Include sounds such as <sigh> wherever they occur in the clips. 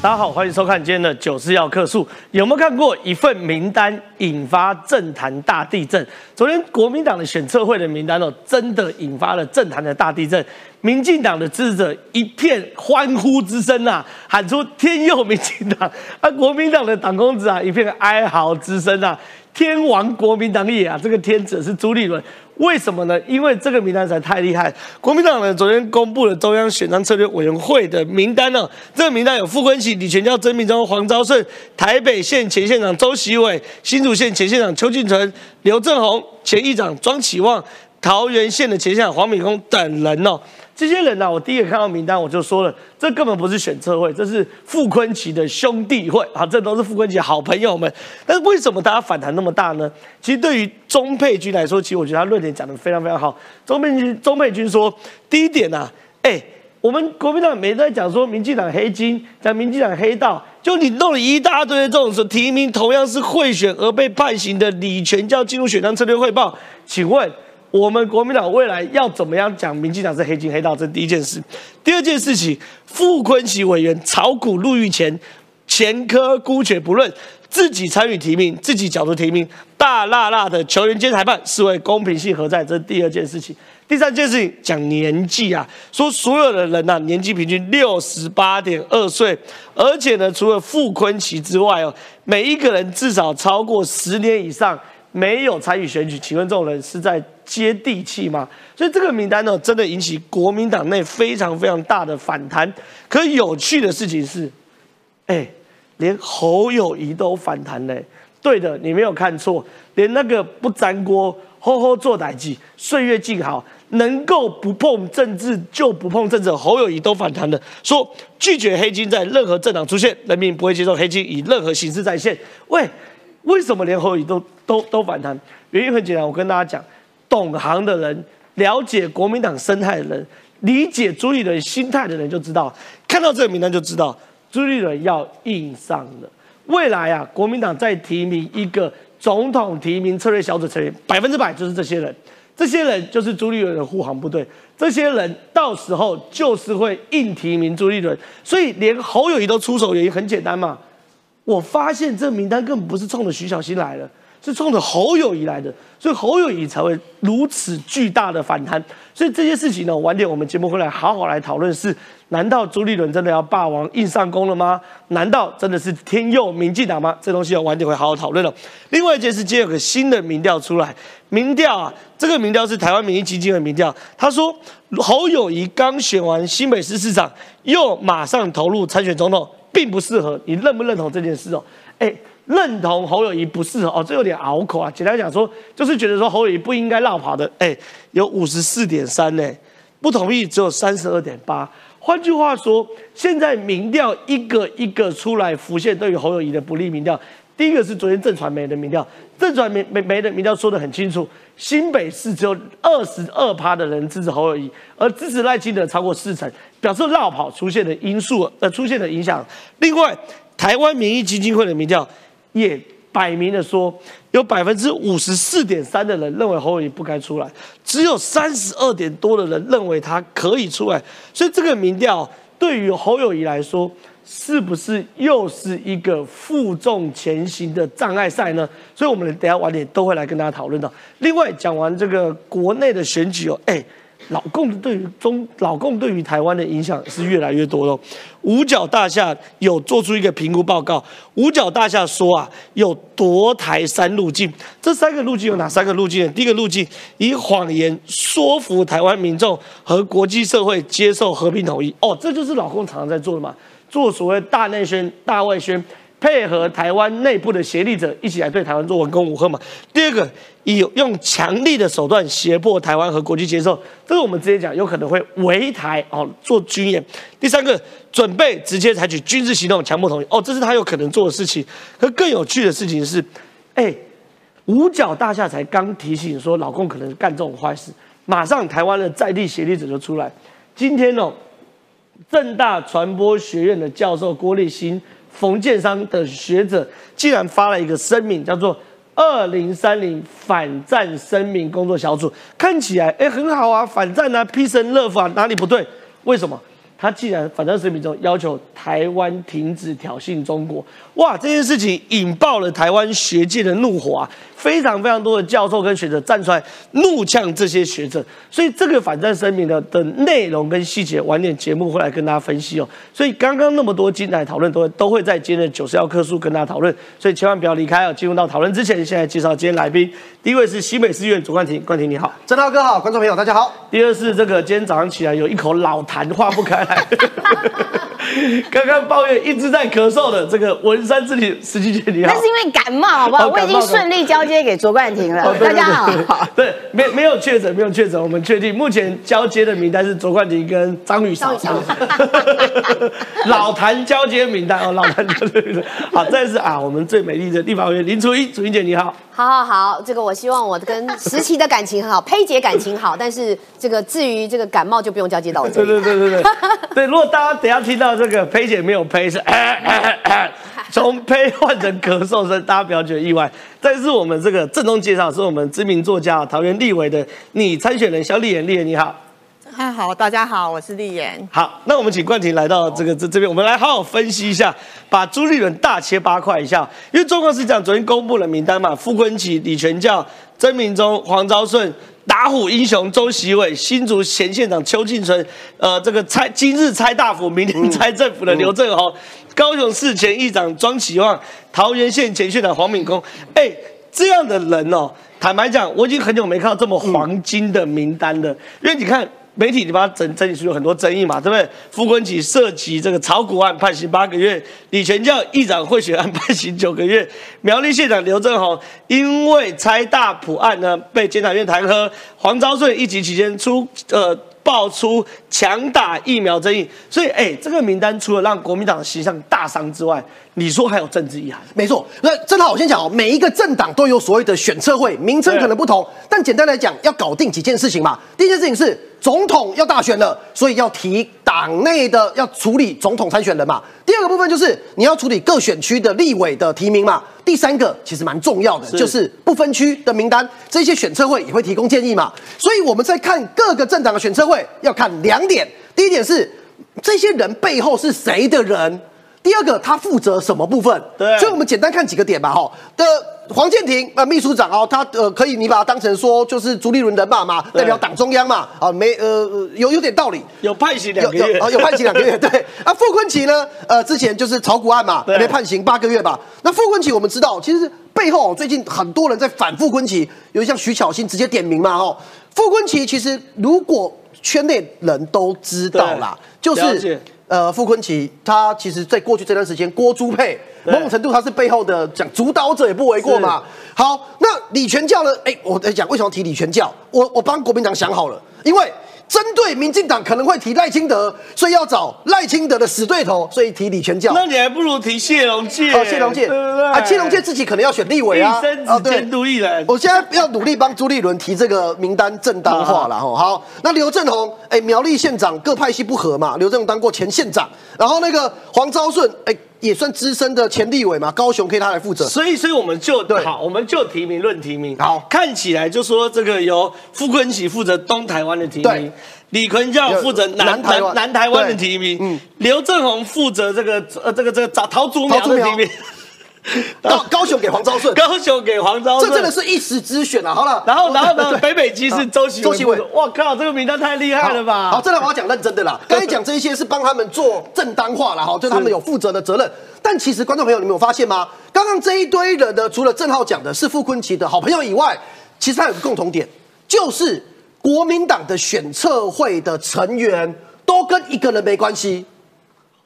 大家好，欢迎收看今天的九四要客诉。有没有看过一份名单引发政坛大地震？昨天国民党的选策会的名单哦，真的引发了政坛的大地震。民进党的支持者一片欢呼之声呐，喊出“天佑民进党”；而国民党的党公子啊，一片哀嚎之声啊，“天亡国民党也”啊！这个“天”者是朱立伦。为什么呢？因为这个名单实在太厉害。国民党呢，昨天公布了中央选战策略委员会的名单呢。这个名单有傅昆萁、李全教、曾明忠、黄昭顺、台北县前县长周习伟、新竹县前县长邱俊成、刘正宏、前议长庄启旺、桃园县的前县长黄敏空等人哦。这些人呢，我第一个看到名单，我就说了，这根本不是选策会，这是傅昆萁的兄弟会啊，这都是傅昆萁好朋友们。但是为什么大家反弹那么大呢？其实对于钟佩君来说，其实我觉得他论点讲得非常非常好。钟佩君，钟佩君说，第一点呐，哎，我们国民党每天在讲说民进党黑金，讲民进党黑道，就你弄了一大堆这种说提名同样是贿选而被判刑的李全教进入选战策略汇报，请问？我们国民党未来要怎么样讲民进党是黑金黑道？这第一件事。第二件事情，傅昆奇委员炒股入狱前前科姑且不论，自己参与提名，自己角度提名，大辣辣的球员兼裁判，视为公平性何在？这第二件事情。第三件事情讲年纪啊，说所有的人呐，年纪平均六十八点二岁，而且呢，除了傅昆奇之外哦，每一个人至少超过十年以上。没有参与选举，请问这种人是在接地气吗？所以这个名单呢，真的引起国民党内非常非常大的反弹。可有趣的事情是，哎，连侯友谊都反弹嘞。对的，你没有看错，连那个不沾锅、吼吼做歹计、岁月静好、能够不碰政治就不碰政治，侯友谊都反弹了，说拒绝黑金在任何政党出现，人民不会接受黑金以任何形式再现。喂。为什么连侯友都都都反弹？原因很简单，我跟大家讲，懂行的人、了解国民党生态的人、理解朱立伦心态的人就知道，看到这个名单就知道朱立伦要硬上了。未来啊，国民党再提名一个总统提名策略小组成员，百分之百就是这些人，这些人就是朱立伦的护航部队，这些人到时候就是会硬提名朱立伦。所以连侯友谊都出手，原因很简单嘛。我发现这名单根本不是冲着徐小新来的，是冲着侯友谊来的，所以侯友谊才会如此巨大的反弹。所以这些事情呢，晚点我们节目会来好好来讨论。是，难道朱立伦真的要霸王硬上弓了吗？难道真的是天佑民进党吗？这东西要晚点会好好讨论了。另外一件事，今天有个新的民调出来，民调啊，这个民调是台湾民意基金的民调，他说侯友谊刚选完新北市市长，又马上投入参选总统。并不适合，你认不认同这件事哦？哎，认同侯友谊不适合哦，这有点拗口啊。简单讲说，就是觉得说侯友谊不应该绕跑的。哎，有五十四点三呢，不同意只有三十二点八。换句话说，现在民调一个一个出来浮现对于侯友谊的不利民调。第一个是昨天正传媒的民调，正传媒媒媒的民调说的很清楚，新北市只有二十二趴的人支持侯友谊，而支持赖清德超过四成，表示绕跑出现的因素呃出现的影响。另外，台湾民意基金会的民调也摆明了说，有百分之五十四点三的人认为侯友谊不该出来，只有三十二点多的人认为他可以出来，所以这个民调对于侯友谊来说。是不是又是一个负重前行的障碍赛呢？所以，我们等下晚点都会来跟大家讨论到。另外，讲完这个国内的选举哦，哎，老共对于中老共对于台湾的影响是越来越多了。五角大厦有做出一个评估报告，五角大厦说啊，有夺台三路径。这三个路径有哪三个路径？第一个路径以谎言说服台湾民众和国际社会接受和平统一。哦，这就是老共常常在做的嘛。做所谓大内宣、大外宣，配合台湾内部的协力者一起来对台湾做文攻武赫嘛。第二个，以用强力的手段胁迫台湾和国际接受，这个我们直接讲，有可能会围台哦，做军演。第三个，准备直接采取军事行动，强迫同意哦，这是他有可能做的事情。可更有趣的事情是，哎，五角大厦才刚提醒说老公可能干这种坏事，马上台湾的在地协力者就出来，今天哦。正大传播学院的教授郭立新、冯建商的学者，竟然发了一个声明，叫做“二零三零反战声明工作小组”。看起来，哎，很好啊，反战啊，披神乐法哪里不对？为什么？他既然反战声明中要求台湾停止挑衅中国，哇，这件事情引爆了台湾学界的怒火啊！非常非常多的教授跟学者站出来怒呛这些学者，所以这个反战声明的的内容跟细节，晚点节目会来跟大家分析哦。所以刚刚那么多精彩讨论，都都会在今天的九十要课数跟大家讨论，所以千万不要离开哦。进入到讨论之前，现在介绍今天来宾，第一位是西美师院左冠廷，冠廷你好，郑涛哥好，观众朋友大家好。第二是这个今天早上起来有一口老痰化不开来。<laughs> <laughs> 刚刚抱怨一直在咳嗽的这个文山之里司机姐你好，那是因为感冒，好不好？我已经顺利交接给卓冠廷了。<laughs> 大家好，<laughs> 对，没没有确诊，没有确诊，我们确定目前交接的名单是卓冠廷跟张宇韶。老谭交接名单哦，老谭交接名单。好，再是啊，我们最美丽的地方委员林楚英，楚英姐你好。好好好，这个我希望我跟石琪的感情很好，佩姐感情好，但是这个至于这个感冒就不用交接到我这里。对对对对对，对。如果大家等下听到这个胚姐没有呸，是 <coughs> 从呸换成咳嗽声，大家不要觉得意外。但是我们这个正宗介绍，是我们知名作家桃园立委的你参选人肖丽妍，丽妍你好。嗨，好，大家好，我是丽妍。好，那我们请冠廷来到这个这这边，我们来好好分析一下，把朱立伦大切八块一下。因为状况是这样，昨天公布了名单嘛，傅昆萁、李全教、曾明忠、黄昭顺、打虎英雄周习伟、新竹前县长邱进春，呃，这个拆今日拆大府，明天拆政府的刘正宏，高雄市前议长庄启旺，桃园县前县长黄敏公，哎，这样的人哦，坦白讲，我已经很久没看到这么黄金的名单了，因为你看。媒体你把它整整理出有很多争议嘛，对不对？傅昆萁涉及这个炒股案判刑八个月，李全教议长贿选案判刑九个月，苗栗县长刘正宏因为拆大埔案呢被监察院弹劾，黄昭顺一级期间出呃爆出强打疫苗争议，所以哎，这个名单除了让国民党形象大伤之外，你说还有政治意涵？没错，那正好我先讲哦，每一个政党都有所谓的选策会，名称可能不同，但简单来讲，要搞定几件事情嘛。第一件事情是。总统要大选了，所以要提党内的要处理总统参选人嘛。第二个部分就是你要处理各选区的立委的提名嘛。第三个其实蛮重要的，就是不分区的名单，这些选测会也会提供建议嘛。所以我们在看各个政党的选测会，要看两点。第一点是这些人背后是谁的人。第二个，他负责什么部分？对，所以我们简单看几个点吧。哈，的黄建庭啊，秘书长哦，他呃，可以你把他当成说就是朱立伦的爸妈，代表党中央嘛。啊，没呃，有有点道理。有判刑两个月啊，有判刑两个月。对啊，傅昆奇呢，呃，之前就是炒股案嘛，被判刑八个月吧。那傅昆奇我们知道，其实背后最近很多人在反傅昆奇，有像徐巧芯直接点名嘛。哦，傅昆奇其实如果圈内人都知道啦，就是。呃，傅昆奇他其实在过去这段时间，郭朱佩某种程度他是背后的讲主导者也不为过嘛。好，那李全教呢？哎，我在讲为什么提李全教？我我帮国民党想好了，因为。针对民进党可能会提赖清德，所以要找赖清德的死对头，所以提李全教。那你还不如提谢龙介。哦，谢龙介，啊，谢龙介自己可能要选立委啊。啊，对，监督一人。我现在要努力帮朱立伦提这个名单正当化了哈。好，那刘正宏，哎，苗栗县长各派系不合嘛，刘正宏当过前县长，然后那个黄昭顺，哎。也算资深的前立委嘛，高雄可以他来负责，所以所以我们就对。好，我们就提名论提名。好，看起来就说这个由傅昆萁负责东台湾的提名，李坤耀负责南台南台湾。的提名，嗯，刘正宏负责这个呃这个这个找陶竹苗的提名。<laughs> 高高雄给黄昭顺，高雄给黄昭顺，这真的是一时之选啊！好了，然后然后呢？北北基是周习周习伟，我靠，这个名单太厉害了吧！好，这来我要讲认真的啦。<laughs> 刚才讲这一些是帮他们做正当化了哈，就他们有负责的责任。但其实观众朋友，你们有发现吗？刚刚这一堆人呢，除了郑浩讲的是傅昆奇的好朋友以外，其实他有个共同点，就是国民党的选策会的成员都跟一个人没关系。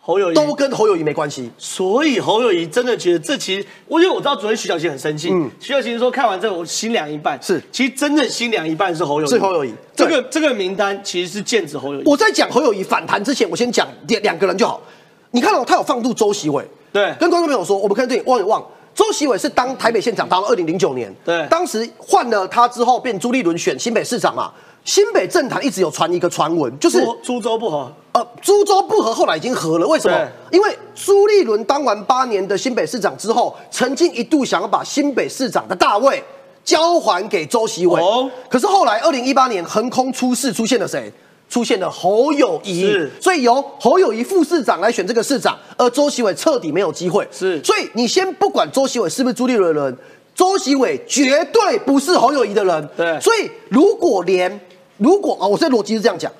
侯友谊都跟侯友谊没关系，所以侯友谊真的觉得这其实，我因为我知道昨天徐小琴很生气，嗯，徐小琴说看完之后我心凉一半，是，其实真正心凉一半是侯友谊，是侯友谊，这个这个名单其实是剑指侯友谊。我在讲侯友谊反弹之前，我先讲两两个人就好。你看到他有放入周习伟，对，跟观众朋友说，我们看电影忘一忘，周习伟是当台北县长当二零零九年，对，当时换了他之后变朱立伦选新北市长嘛。新北政坛一直有传一个传闻，就是株洲不和。呃，株洲不和后来已经和了，为什么？因为朱立伦当完八年的新北市长之后，曾经一度想要把新北市长的大位交还给周习伟。哦。可是后来二零一八年横空出世，出现了谁？出现了侯友谊是，所以由侯友谊副市长来选这个市长，而周习伟彻底没有机会。是所以你先不管周习伟是不是朱立伦的人，周习伟绝对不是侯友谊的人。对所以如果连如果啊，我这逻辑是这样讲，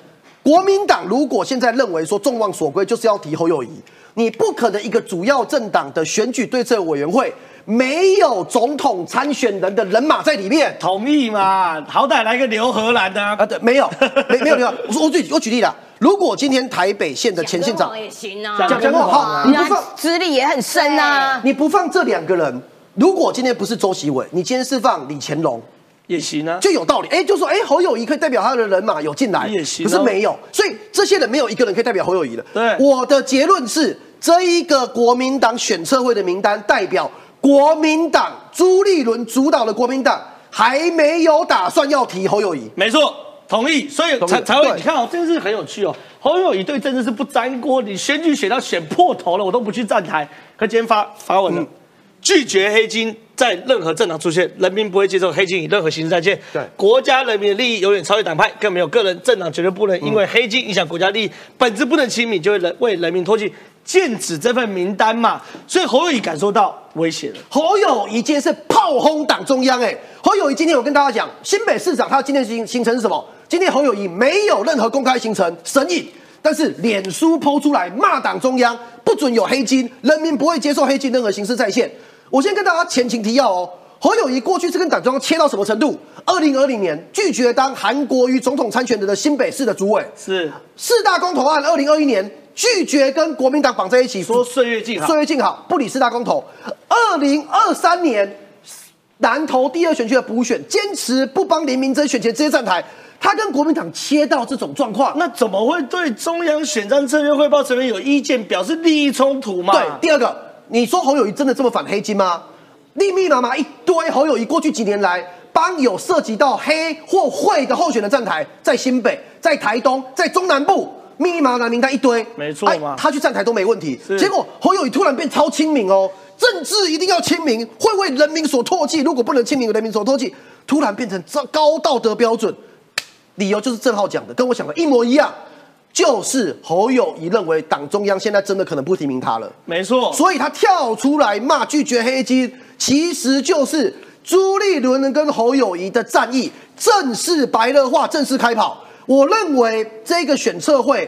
国民党如果现在认为说众望所归就是要提侯友谊，你不可能一个主要政党的选举对策委员会没有总统参选人的人马在里面。同意嘛？好歹来个刘荷兰的、啊啊，对，没有，没没有没有。我说我举我举例了，如果今天台北县的前县长也行啊，讲讲讲好，你不放资历也很深啊。你不放这两个人，如果今天不是周习伟，你今天是放李乾隆，也行啊。就有道理。哎，就说哎，侯友谊可以代表他的人马有进来，也行哦可是没有，所以这些人没有一个人可以代表侯友谊的。对我的结论是，这一个国民党选测会的名单代表国民党朱立伦主导的国民党还没有打算要提侯友谊。没错，同意，所以才才会对你看哦，这件事很有趣哦。侯友谊对政治是不沾锅，你选举选到选破头了，我都不去站台。可今天发发文了，嗯拒绝黑金在任何政党出现，人民不会接受黑金以任何形式再见。对国家人民的利益永远超越党派，更没有个人政党绝对不能因为黑金影响国家利益，本质不能亲民，就会人为人民唾弃。剑指这份名单嘛，所以侯友谊感受到威胁了。侯友谊今天是炮轰党中央、哎，侯友谊今天我跟大家讲，新北市长他今天行行程是什么？今天侯友谊没有任何公开行程，神隐，但是脸书抛出来骂党中央，不准有黑金，人民不会接受黑金任何形式再现。我先跟大家前情提要哦，侯友谊过去是跟党中央切到什么程度？二零二零年拒绝当韩国瑜总统参选人的新北市的主委，是四大公投案，二零二一年拒绝跟国民党绑在一起，说岁月静好岁，月静好，不理四大公投。二零二三年南投第二选区的补选，坚持不帮林明珍选前直接站台，他跟国民党切到这种状况。那怎么会对中央选战策略汇报成员有意见，表示利益冲突嘛？对，第二个，你说侯友谊真的这么反黑金吗？密密麻麻一堆侯友谊过去几年来帮有涉及到黑或会的候选人站台，在新北、在台东、在中南部，密密麻麻名单一堆，哎没错嘛他去站台都没问题是。结果侯友谊突然变超亲民哦，政治一定要亲民，会为人民所唾弃，如果不能亲民，为人民所唾弃，突然变成这高道德标准。理由就是郑浩讲的，跟我想的一模一样，就是侯友谊认为党中央现在真的可能不提名他了。没错，所以他跳出来骂拒绝黑金，其实就是朱立伦跟侯友谊的战役正式白热化，正式开跑。我认为这个选测会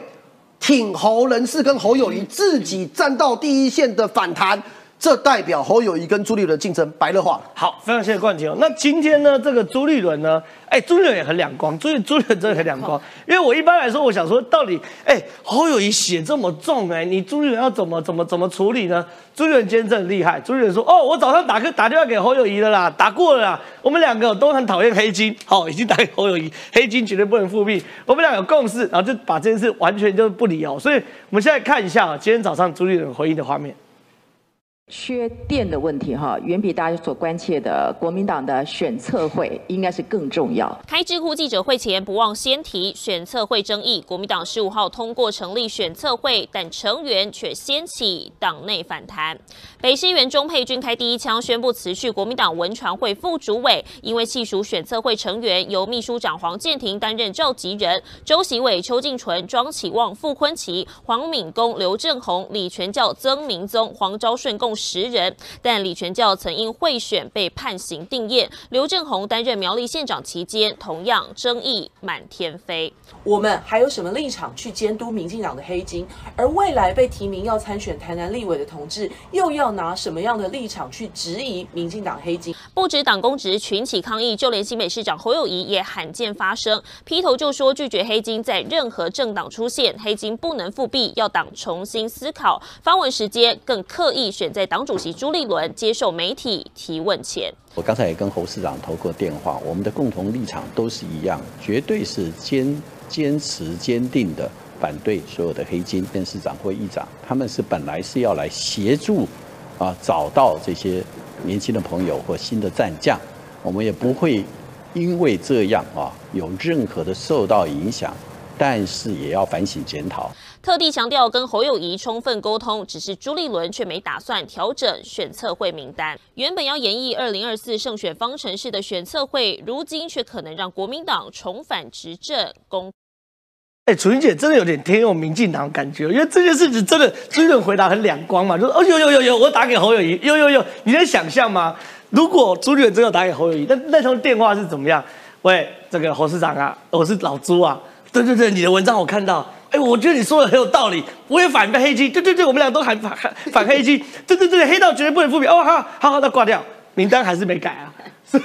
挺侯人士跟侯友谊自己站到第一线的反弹，这代表侯友谊跟朱立伦竞争白热化了。好，非常谢谢冠廷哦。那今天呢，这个朱立伦呢，哎，朱立伦也很两光，朱立朱立伦真的很两光。因为我一般来说，我想说，到底，哎，侯友谊血这么重，哎，你朱立伦要怎么怎么怎么处理呢？朱立伦今天真的厉害，朱立伦说，哦，我早上打个打电话给侯友谊的啦，打过了啦，我们两个都很讨厌黑金，好、已经打给侯友谊，黑金绝对不能复辟，我们俩有共识，然后就把这件事完全就不理哦。所以我们现在看一下啊，今天早上朱立伦回应的画面。缺电的问题哈，远比大家所关切的国民党的选测会应该是更重要。开智库记者会前不忘先提选测会争议，国民党十五号通过成立选测会，但成员却掀起党内反弹。北市议员钟佩君开第一枪，宣布辞去国民党文传会副主委，因为系属选测会成员，由秘书长黄建庭担任召集人，周习伟、邱敬纯、庄启旺、傅坤奇、黄敏公、刘正宏、李全教、曾明宗、黄昭顺共十人，但李全教曾因贿选被判刑定谳，刘正宏担任苗栗县长期间，同样争议满天飞。我们还有什么立场去监督民进党的黑金？而未来被提名要参选台南立委的同志，又要拿什么样的立场去质疑民进党黑金？不止党公职群起抗议，就连新北市长侯友谊也罕见发声，劈头就说拒绝黑金在任何政党出现，黑金不能复辟，要党重新思考。发文时间更刻意选在党主席朱立伦接受媒体提问前。我刚才也跟侯市长投过电话，我们的共同立场都是一样，绝对是坚坚持坚定的反对所有的黑金。电市长或议长，他们是本来是要来协助啊，找到这些年轻的朋友或新的战将，我们也不会因为这样啊有任何的受到影响，但是也要反省检讨。特地强调跟侯友谊充分沟通，只是朱立伦却没打算调整选策会名单。原本要演绎二零二四胜选方程式的选策会，如今却可能让国民党重返执政。公哎，楚云姐真的有点天用民进党感觉，因为这件事情真的朱立伦回答很两光嘛，就说哦有有有有，我打给侯友谊，有有有，你能想象吗？如果朱立伦真的打给侯友谊，那那通电话是怎么样？喂，这个侯市长啊，我是老朱啊，对对对，你的文章我看到，哎，我觉得你说的很有道理，我也反黑金，对对对，我们俩都喊反反黑金，对对对，黑道绝对不能复辟，哦好好好，那挂掉，名单还是没改啊，<laughs>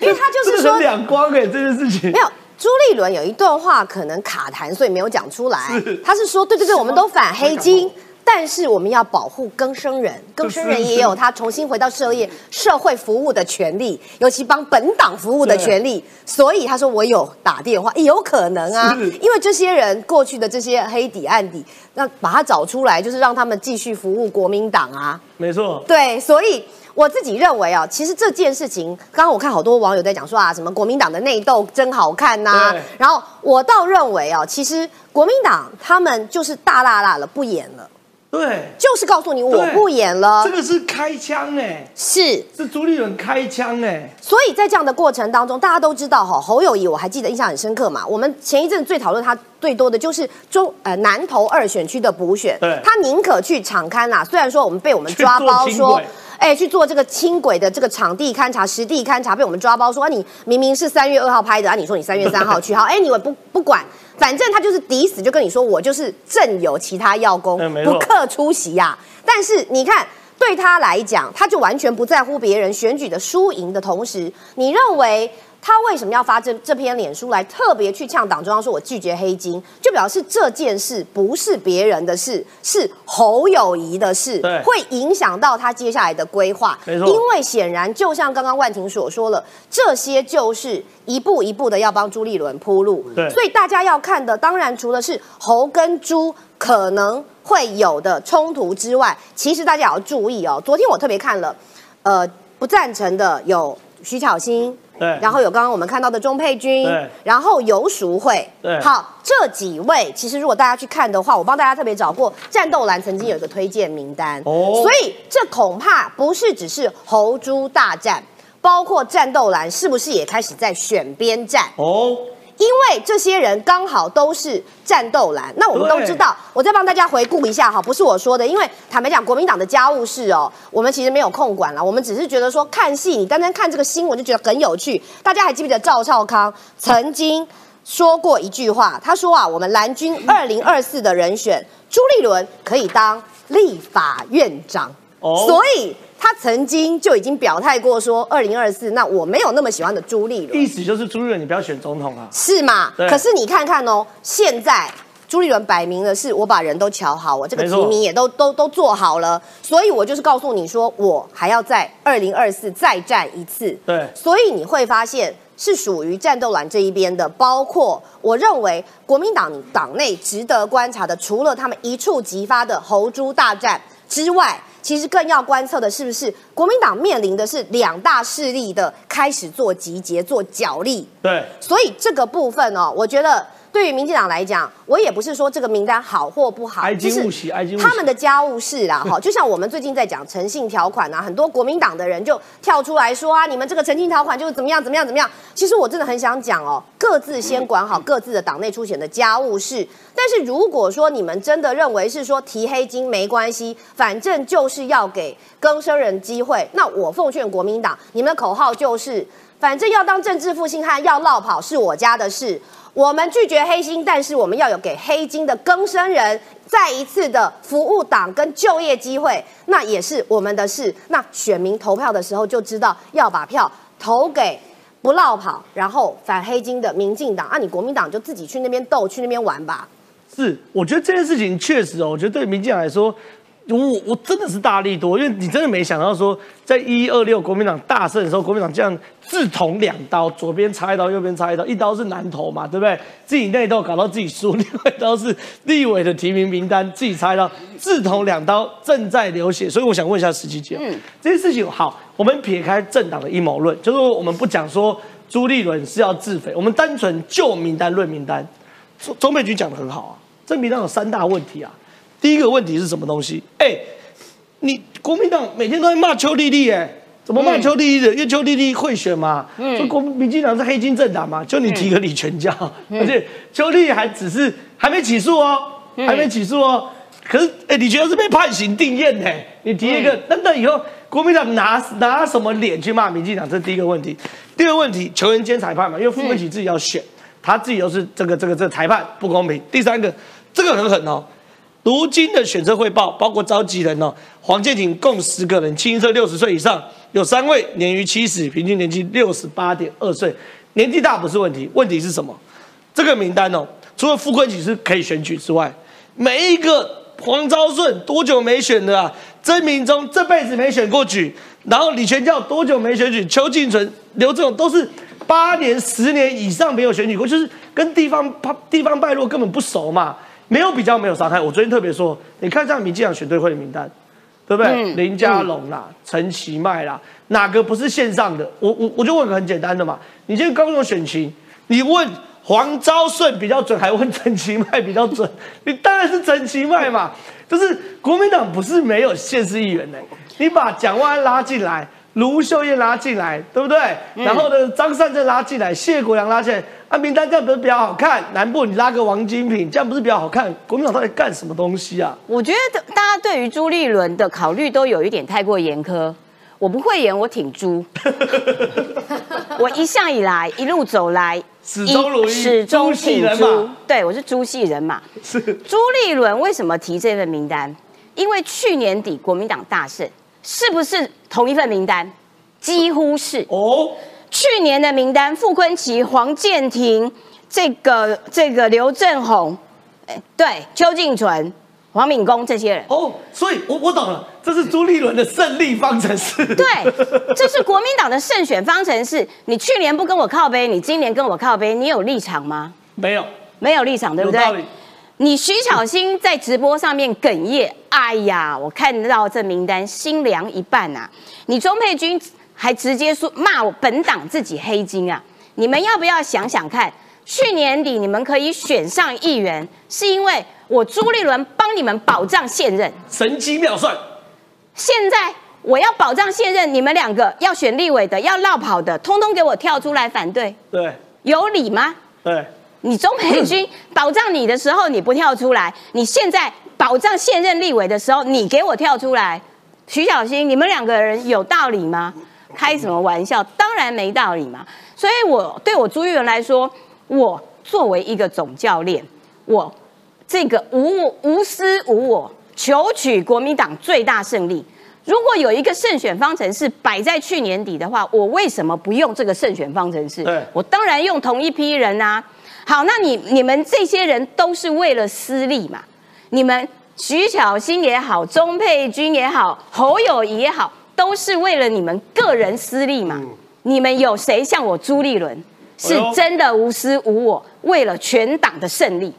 因为 <laughs> 他就是说两光哎，这件事情没有。朱立伦有一段话可能卡痰，所以没有讲出来。他是说，对对对，我们都反黑金，但是我们要保护更生人，更生人也有他重新回到社业、社会服务的权利，尤其帮本党服务的权利。所以他说我有打电话，有可能啊，因为这些人过去的这些黑底暗底，那把他找出来，就是让他们继续服务国民党啊。没错，对，所以。我自己认为啊，其实这件事情，刚刚我看好多网友在讲说啊，什么国民党的内斗真好看呐。然后我倒认为啊，其实国民党他们就是大辣辣了，不演了。对，就是告诉你我不演了。这个是开枪哎，是是朱立伦开枪哎。所以在这样的过程当中，大家都知道哈，侯友谊我还记得印象很深刻嘛。我们前一阵最讨论他最多的就是中呃南投二选区的补选，他宁可去敞刊呐。虽然说我们被我们抓包说。哎，去做这个轻轨的这个场地勘察、实地勘察，被我们抓包说啊，你明明是三月二号拍的啊，你说你三月三号去，<laughs> 好，哎，你们不不管，反正他就是抵死就跟你说，我就是正有其他要工，不克出席呀。但是你看，对他来讲，他就完全不在乎别人选举的输赢的同时，你认为？他为什么要发这这篇脸书来特别去呛党中央说，我拒绝黑金，就表示这件事不是别人的事，是侯友谊的事，会影响到他接下来的规划。没错，因为显然就像刚刚万婷所说了，这些就是一步一步的要帮朱立伦铺路。对，所以大家要看的，当然除了是侯跟朱可能会有的冲突之外，其实大家也要注意哦。昨天我特别看了，呃，不赞成的有徐巧芯。对，然后有刚刚我们看到的钟佩君，对，然后游淑慧，对，好，这几位其实如果大家去看的话，我帮大家特别找过，战斗蓝曾经有一个推荐名单，哦，所以这恐怕不是只是猴猪大战，包括战斗蓝是不是也开始在选边站？哦。因为这些人刚好都是战斗蓝，那我们都知道。我再帮大家回顾一下哈，不是我说的，因为坦白讲，国民党的家务事哦，我们其实没有空管了。我们只是觉得说看戏，你单单看这个新闻就觉得很有趣。大家还记不记得赵少康曾经说过一句话？他说啊，我们蓝军二零二四的人选朱立伦可以当立法院长，所以。他曾经就已经表态过说，二零二四那我没有那么喜欢的朱立伦，意思就是朱立伦你不要选总统啊，是吗？可是你看看哦，现在朱立伦摆明了是我把人都瞧好，我这个提名也都都都做好了，所以我就是告诉你说，我还要在二零二四再战一次。对，所以你会发现是属于战斗蓝这一边的，包括我认为国民党党内值得观察的，除了他们一触即发的猴猪大战之外。其实更要观测的是不是国民党面临的是两大势力的开始做集结、做角力？对，所以这个部分哦，我觉得。对于民进党来讲，我也不是说这个名单好或不好，就是他们的家务事啦，哈。就像我们最近在讲诚信条款啊，很多国民党的人就跳出来说啊，你们这个诚信条款就是怎么样怎么样怎么样。其实我真的很想讲哦，各自先管好各自的党内出现的家务事。但是如果说你们真的认为是说提黑金没关系，反正就是要给更生人机会，那我奉劝国民党，你们的口号就是，反正要当政治负心汉，要落跑是我家的事。我们拒绝黑金，但是我们要有给黑金的更生人再一次的服务党跟就业机会，那也是我们的事。那选民投票的时候就知道要把票投给不落跑，然后反黑金的民进党。啊，你国民党就自己去那边斗，去那边玩吧。是，我觉得这件事情确实哦，我觉得对民进党来说。我我真的是大力多，因为你真的没想到说，在一二六国民党大胜的时候，国民党这样自捅两刀，左边插一刀，右边插一刀，一刀是南投嘛，对不对？自己内斗搞到自己输，另外一刀是立委的提名名单自己插一刀，自捅两刀，正在流血。所以我想问一下石琪姐，嗯，这件事情好，我们撇开政党的阴谋论，就是我们不讲说朱立伦是要自肥，我们单纯就名单论名单。中中美局讲的很好啊，这名单有三大问题啊。第一个问题是什么东西？哎，你国民党每天都在骂邱丽丽，哎，怎么骂邱丽丽的？因为邱丽丽会选嘛，说国民进党是黑金政党嘛，就你提个李全教，<laughs> 而且邱丽丽还只是还没起诉哦，还没起诉哦。可是，哎，你觉得是被判刑定验呢？你提一个，那那以后国民党拿拿什么脸去骂民进党？这是第一个问题。第二个问题，球员兼裁判嘛，因为傅昆萁自己要选，他自己又是这个这个这个裁判不公平。第三个，这个很狠哦。如今的选择汇报包括召集人哦，黄建庭共十个人，清一色六十岁以上，有三位年逾七十，平均年纪六十八点二岁，年纪大不是问题，问题是什么？这个名单哦，除了傅昆萁是可以选举之外，每一个。黄昭顺多久没选的啊？曾明忠这辈子没选过举，然后李全教多久没选举？邱敬纯、刘志勇都是八年、十年以上没有选举过，就是跟地方地方败落根本不熟嘛，没有比较，没有伤害。我昨天特别说，你看这样民进党选对会的名单，对不对？林佳龙啦、陈其迈啦，哪个不是线上的？我我我就问个很简单的嘛，你今天刚用选情，你问。黄昭顺比较准，还问陈其迈比较准？你当然是陈其迈嘛！就是国民党不是没有现实议员的，你把蒋万安拉进来，卢秀燕拉进来，对不对？然后呢，张善政拉进来，谢国良拉进来，啊，名单这样不是比较好看？南部你拉个王金平，这样不是比较好看？国民党到底干什么东西啊？我觉得大家对于朱立伦的考虑都有一点太过严苛。我不会演，我挺猪。<laughs> 我一向以来一路走来。始终如一，始终挺猪。对，我是猪系人马。是朱立伦为什么提这份名单？因为去年底国民党大胜，是不是同一份名单？几乎是哦。去年的名单，傅昆萁、黄建庭，这个这个刘正宏，哎，对，邱静纯。黄敏公这些人哦，所以我我懂了，这是朱立伦的胜利方程式。对，这是国民党的胜选方程式。你去年不跟我靠背，你今年跟我靠背，你有立场吗？没有，没有立场，对不对？你徐小新在直播上面哽咽，哎呀，我看到这名单心凉一半啊！你钟佩君还直接说骂我本党自己黑金啊！你们要不要想想看？去年底你们可以选上议员，是因为。我朱立伦帮你们保障现任，神机妙算。现在我要保障现任，你们两个要选立委的，要绕跑的，通通给我跳出来反对。对，有理吗？对，你钟培军保障你的时候你不跳出来，你现在保障现任立委的时候你给我跳出来，徐小新，你们两个人有道理吗？开什么玩笑？当然没道理嘛。所以我对我朱玉文来说，我作为一个总教练，我。这个无无私无我，求取国民党最大胜利。如果有一个胜选方程式摆在去年底的话，我为什么不用这个胜选方程式？我当然用同一批人啊。好，那你你们这些人都是为了私利嘛？你们徐巧芯也好，钟佩君也好，侯友谊也好，都是为了你们个人私利嘛？你们有谁像我朱立伦是真的无私无我，为了全党的胜利？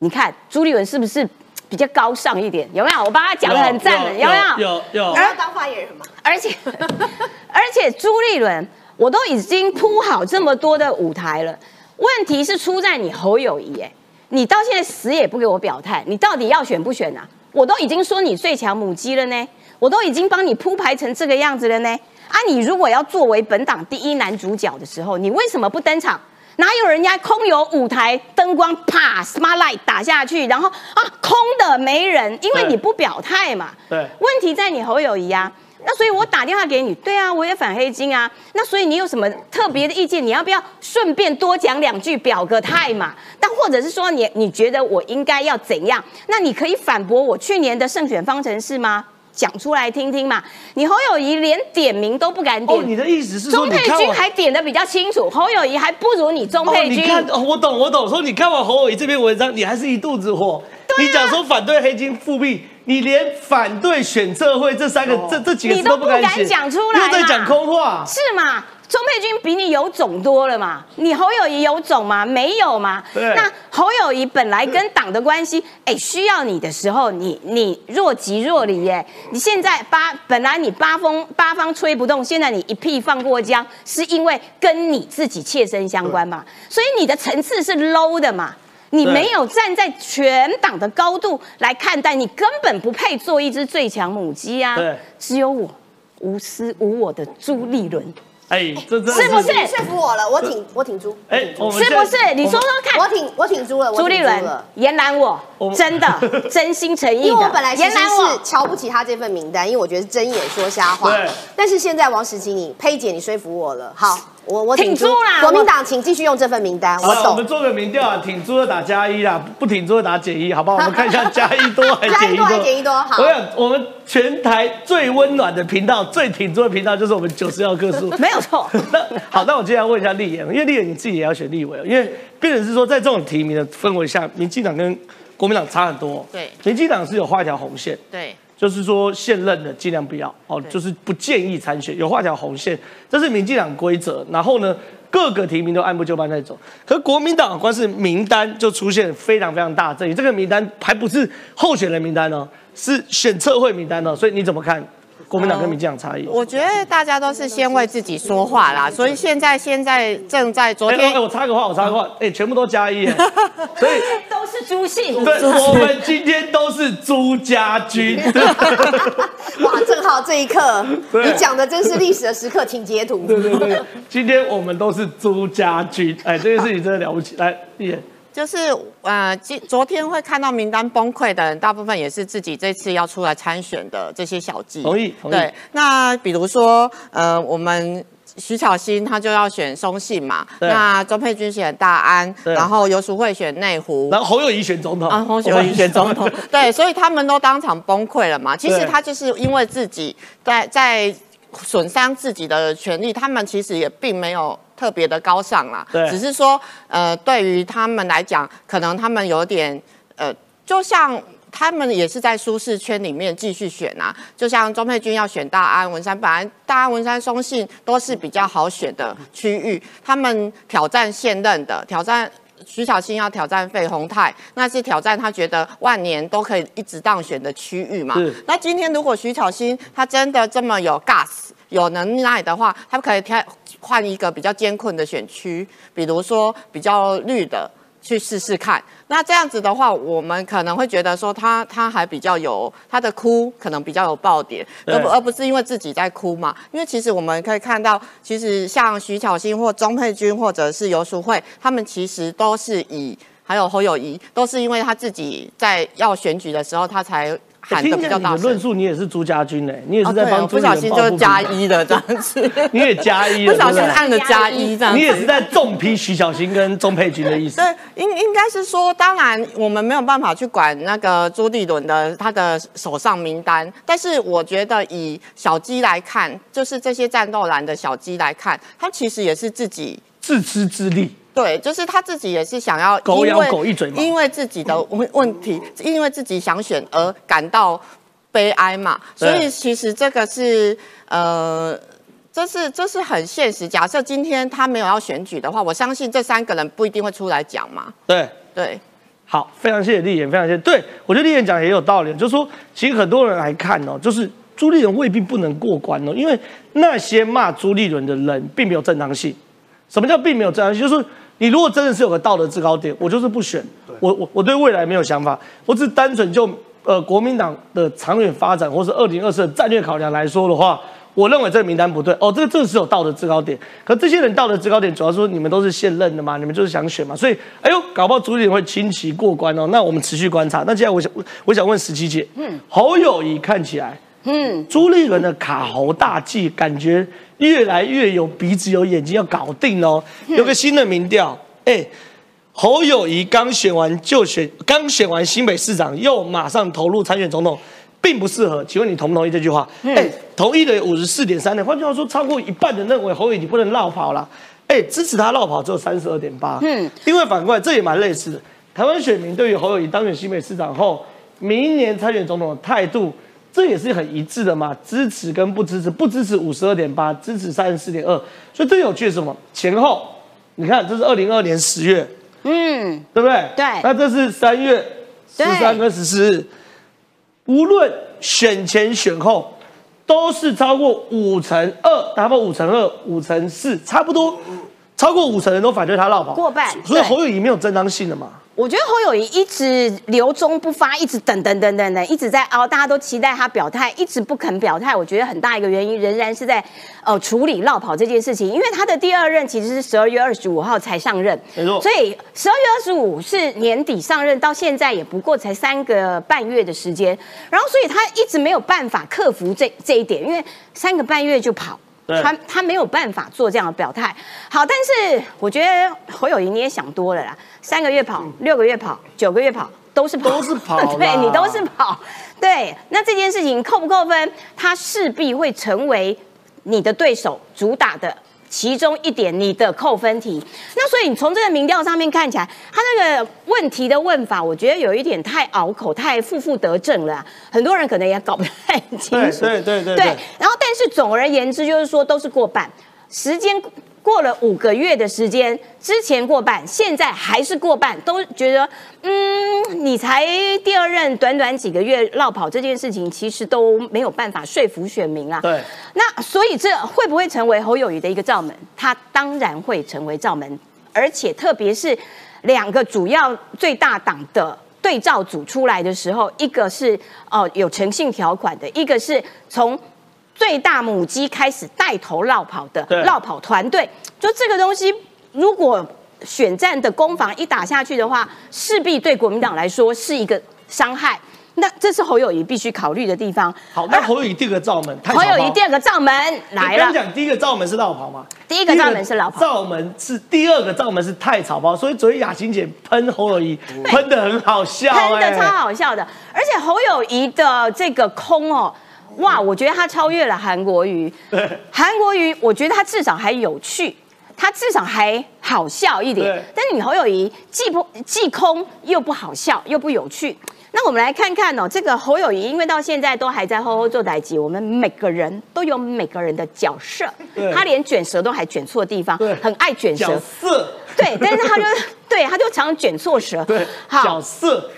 你看朱立伦是不是比较高尚一点？有没有？我把他讲的很赞的，有没有？有有。要当发言人嘛？而且 <laughs> 而且朱立伦，我都已经铺好这么多的舞台了，问题是出在你侯友谊，哎，你到现在死也不给我表态，你到底要选不选啊？我都已经说你最强母鸡了呢，我都已经帮你铺排成这个样子了呢。啊，你如果要作为本党第一男主角的时候，你为什么不登场？哪有人家空有舞台灯光啪 smart light 打下去，然后啊空的没人，因为你不表态嘛。对。问题在你侯友谊啊，那所以我打电话给你，对啊，我也反黑金啊。那所以你有什么特别的意见？你要不要顺便多讲两句表个态嘛？但或者是说你你觉得我应该要怎样？那你可以反驳我去年的胜选方程式吗？讲出来听听嘛！你侯友谊连点名都不敢点。哦，你的意思是钟佩君还点的比较清楚，侯友谊还不如你钟佩君。你看，我懂，我懂。说你看完侯友谊这篇文章，你还是一肚子火。你讲说反对黑金复辟，你连反对选测会这三个这这几个字都不敢讲出来，又在讲空话，是吗？钟佩君比你有种多了嘛？你侯友谊有种吗？没有嘛？那侯友谊本来跟党的关系，哎，需要你的时候，你你若即若离，哎，你现在八本来你八风八方吹不动，现在你一屁放过江，是因为跟你自己切身相关嘛？所以你的层次是 low 的嘛？你没有站在全党的高度来看待，你根本不配做一只最强母鸡啊！对，只有我。无私无我的朱立伦。哎，这真是不是说服我了？我挺我挺猪，哎，是不是？你说说看，我挺我挺猪了，朱立伦延揽我，真的 <laughs> 真心诚意的。因为我本来其实是瞧不起他这份名单，因为我觉得是睁眼说瞎话。对。但是现在王石琪，你佩姐，你说服我了。好。我我挺住啦！国民党，请继续用这份名单。我懂。我们做个民调啊，挺住的打加一啦，不挺住的打减一，好不好？<laughs> 我们看一下加一多还是减一多还？减一多好。我想我们全台最温暖的频道、最挺住的频道，就是我们九十幺个数，<laughs> 没有错。那好，那我接下来问一下立言，因为立言你自己也要选立委，因为变成是说，在这种提名的氛围下，民进党跟国民党差很多。对。民进党是有画一条红线。对。就是说，现任的尽量不要哦，就是不建议参选，有画条红线，这是民进党规则。然后呢，各个提名都按部就班在走。可国民党光是名单就出现非常非常大争议，这个名单还不是候选人名单哦，是选测会名单哦，所以你怎么看？国民党跟民进党差异，我觉得大家都是先为自己说话啦，所以现在现在正在昨天，哎，我插个话，我插个话，哎，全部都加一，<laughs> 所以都是朱姓，对，我们今天都是朱家军，<laughs> 哇，正好这一刻，你讲的真是历史的时刻，请截图，对对对，今天我们都是朱家军，哎，这件事情真的了不起，来，丽言。就是呃，今昨天会看到名单崩溃的人，大部分也是自己这次要出来参选的这些小鸡。同意，同意对。那比如说，呃，我们徐巧芯她就要选松信嘛，那周佩君选大安，然后游淑慧选内湖，然后侯友谊选总统，啊，侯友谊选总统，<laughs> 对，所以他们都当场崩溃了嘛。其实他就是因为自己在在损伤自己的权利，他们其实也并没有。特别的高尚啦，只是说，呃，对于他们来讲，可能他们有点，呃，就像他们也是在舒适圈里面继续选啊，就像钟佩君要选大安文山，本来大安文山松信都是比较好选的区域，他们挑战现任的，挑战徐小新要挑战费鸿泰，那是挑战他觉得万年都可以一直当选的区域嘛。那今天如果徐小新他真的这么有 gas。有能耐的话，他可以挑换一个比较艰困的选区，比如说比较绿的去试试看。那这样子的话，我们可能会觉得说他他还比较有他的哭，可能比较有爆点，而不而不是因为自己在哭嘛。因为其实我们可以看到，其实像徐巧芯或钟佩君或者是游淑慧，他们其实都是以还有侯友谊，都是因为他自己在要选举的时候，他才。喊的比较大论述你也是朱家军嘞，你也是在帮朱 <laughs> 不小心就加一的这样子，你也加一，不小心按了加一这样，你也是在重批徐小新跟钟佩君的意思。对，应应该是说，当然我们没有办法去管那个朱立伦的他的手上名单，但是我觉得以小鸡来看，就是这些战斗蓝的小鸡来看，他其实也是自己自知之力。对，就是他自己也是想要，狗咬狗一嘴嘛，因为自己的问问题，因为自己想选而感到悲哀嘛，所以其实这个是呃，这是这是很现实。假设今天他没有要选举的话，我相信这三个人不一定会出来讲嘛。对对，好，非常谢谢丽妍，非常谢谢。对我觉得丽妍讲也有道理，就是说，其实很多人来看哦，就是朱立伦未必不能过关哦，因为那些骂朱立伦的人并没有正当性。什么叫并没有正当性？就是。你如果真的是有个道德制高点，我就是不选。我我我对未来没有想法，我只单纯就呃国民党的长远发展，或是二零二四的战略考量来说的话，我认为这个名单不对。哦，这个这是有道德制高点。可这些人道德制高点，主要说你们都是现任的嘛，你们就是想选嘛，所以哎呦，搞不好主点会轻骑过关哦。那我们持续观察。那接下来我想我想问十七姐，嗯，侯友谊看起来，嗯，朱立伦的卡喉大计感觉。越来越有鼻子有眼睛要搞定哦，有个新的民调，哎，侯友谊刚选完就选，刚选完新北市长，又马上投入参选总统，并不适合。请问你同不同意这句话？哎，同意的五十四点三的，换句话说，超过一半的认为侯友谊不能绕跑了。哎，支持他绕跑只有三十二点八。嗯，因为反过来这也蛮类似的，台湾选民对于侯友谊当选新北市长后，明年参选总统的态度。这也是很一致的嘛，支持跟不支持，不支持五十二点八，支持三十四点二，所以最有趣是什么？前后，你看这是二零二年十月，嗯，对不对？对。那这是三月十三跟十四日，无论选前选后，都是超过五成二，达到五乘二、五乘四，差不多超过五成人都反对他绕跑，过半。所以侯友谊没有正当性的嘛。我觉得侯友谊一直留中不发，一直等等等等等，一直在熬，大家都期待他表态，一直不肯表态。我觉得很大一个原因仍然是在呃处理绕跑这件事情，因为他的第二任其实是十二月二十五号才上任，没错。所以十二月二十五是年底上任，到现在也不过才三个半月的时间，然后所以他一直没有办法克服这这一点，因为三个半月就跑。他他没有办法做这样的表态，好，但是我觉得侯友谊你也想多了啦，三个月跑，六个月跑，九个月跑，都是都是跑，<laughs> 对你都是跑，对，那这件事情扣不扣分？他势必会成为你的对手主打的。其中一点，你的扣分题。那所以你从这个民调上面看起来，他那个问题的问法，我觉得有一点太拗口，太负负得正了。很多人可能也搞不太清楚。对对对对。然后，但是总而言之，就是说都是过半时间。过了五个月的时间，之前过半，现在还是过半，都觉得，嗯，你才第二任，短短几个月绕跑这件事情，其实都没有办法说服选民啊。对。那所以这会不会成为侯友谊的一个罩门？他当然会成为罩门，而且特别是两个主要最大党的对照组出来的时候，一个是哦有诚信条款的，一个是从。最大母鸡开始带头绕跑的绕跑团队，就这个东西，如果选战的攻防一打下去的话，势必对国民党来说是一个伤害。那这是侯友谊必须考虑的地方。好，那侯友谊第二个罩门，侯友谊第二个罩门来了。刚讲第一个罩门是绕跑吗？第一个罩门是绕跑。罩门是第二个罩门是太草包，所以昨天雅琴姐喷侯友谊喷的很好笑，喷的超好笑的。而且侯友谊的这个空哦。哇，我觉得他超越了韩国瑜。韩国瑜，我觉得他至少还有趣，他至少还好笑一点。但是你侯友谊既不既空又不好笑又不有趣。那我们来看看哦，这个侯友谊，因为到现在都还在吼吼做代级，我们每个人都有每个人的角色。他连卷舌都还卷错地方，很爱卷舌。角色。对，但是他就对，他就常卷错舌。对，角色。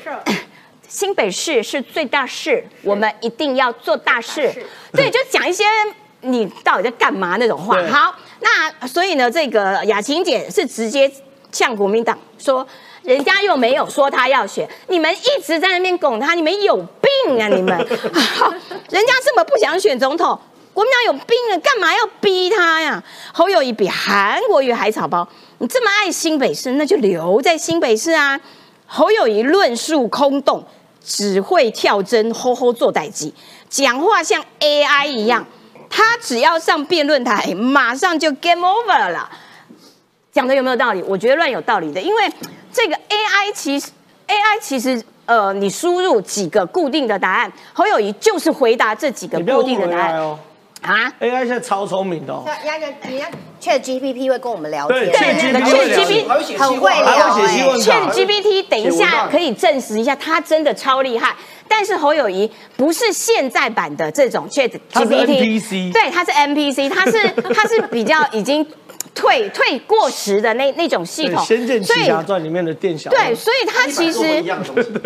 新北市是最大市，我们一定要做大事。对，<laughs> 就讲一些你到底在干嘛那种话。好，那所以呢，这个雅琴姐是直接向国民党说，人家又没有说他要选，你们一直在那边拱他，你们有病啊！你们，<laughs> 人家这么不想选总统，国民党有病啊，干嘛要逼他呀？侯友谊比韩国瑜还草包，你这么爱新北市，那就留在新北市啊。侯友谊论述空洞。只会跳针，吼吼做代机，讲话像 AI 一样。他只要上辩论台，马上就 game over 了。讲的有没有道理？我觉得乱有道理的，因为这个 AI 其实 AI 其实呃，你输入几个固定的答案，侯友谊就是回答这几个固定的答案哦。啊，AI 现在超聪明的。哦。那那你看，ChatGPT 会跟我们聊天。对，那个 ChatGPT 很会聊。ChatGPT 等一下可以证实一下，它真的超厉害。但是侯友谊不是现在版的这种 ChatGPT，对，它是 NPC，它是它是比较已经。退退过时的那那种系统，《仙剑奇侠传》里面的店小对，所以他其实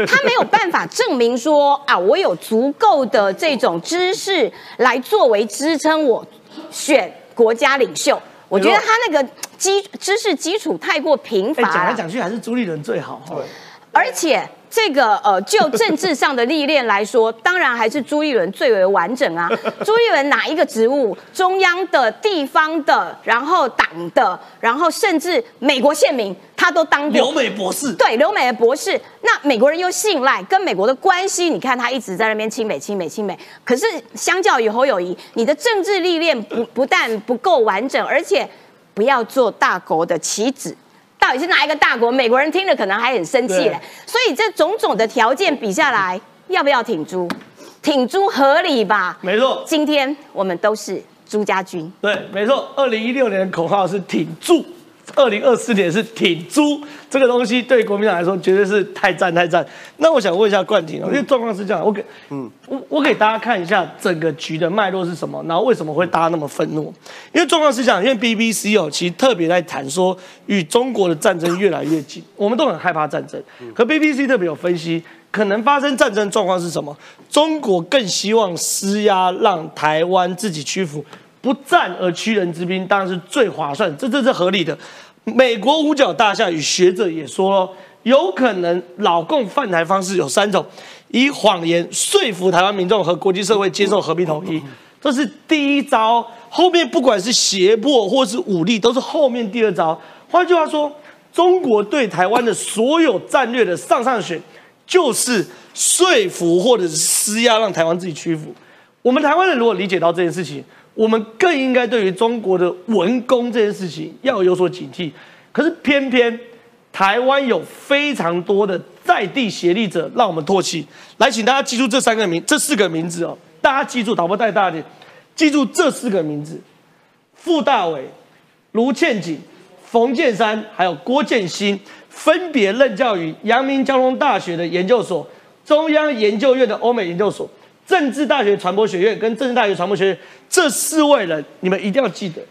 他没有办法证明说啊，我有足够的这种知识来作为支撑我选国家领袖。我觉得他那个基知识基础太过贫乏。讲来讲去还是朱立伦最好。对而且。这个呃，就政治上的历练来说，<laughs> 当然还是朱一伦最为完整啊。<laughs> 朱一伦哪一个职务，中央的、地方的，然后党的，然后甚至美国宪民，他都当过。留美博士。对，留美的博士，那美国人又信赖，跟美国的关系，你看他一直在那边亲美、亲美、亲美。可是相较于侯友谊，你的政治历练不不但不够完整，而且不要做大国的棋子。到底是哪一个大国？美国人听了可能还很生气嘞。所以这种种的条件比下来，要不要挺猪？挺猪合理吧？没错。今天我们都是朱家军。对，没错。二零一六年的口号是挺住。二零二四年是挺猪这个东西，对国民党来说绝对是太赞太赞。那我想问一下冠廷哦，因为状况是这样，我给嗯我我给大家看一下整个局的脉络是什么，然后为什么会大家那么愤怒？因为状况是这样，因为 BBC 哦，其实特别在谈说与中国的战争越来越近，我们都很害怕战争。可 BBC 特别有分析，可能发生战争状况是什么？中国更希望施压让台湾自己屈服。不战而屈人之兵，当然是最划算，这这是合理的。美国五角大厦与学者也说，有可能老共犯台方式有三种：以谎言说服台湾民众和国际社会接受和平统一，这是第一招。后面不管是胁迫或是武力，都是后面第二招。换句话说，中国对台湾的所有战略的上上选，就是说服或者是施压，让台湾自己屈服。我们台湾人如果理解到这件事情，我们更应该对于中国的文攻这件事情要有所警惕。可是偏偏台湾有非常多的在地协力者，让我们唾弃。来，请大家记住这三个名，这四个名字哦，大家记住，导播带大点，记住这四个名字：傅大伟、卢倩景、冯建山，还有郭建新，分别任教于阳明交通大学的研究所、中央研究院的欧美研究所。政治大学传播学院跟政治大学传播学院这四位人，你们一定要记得，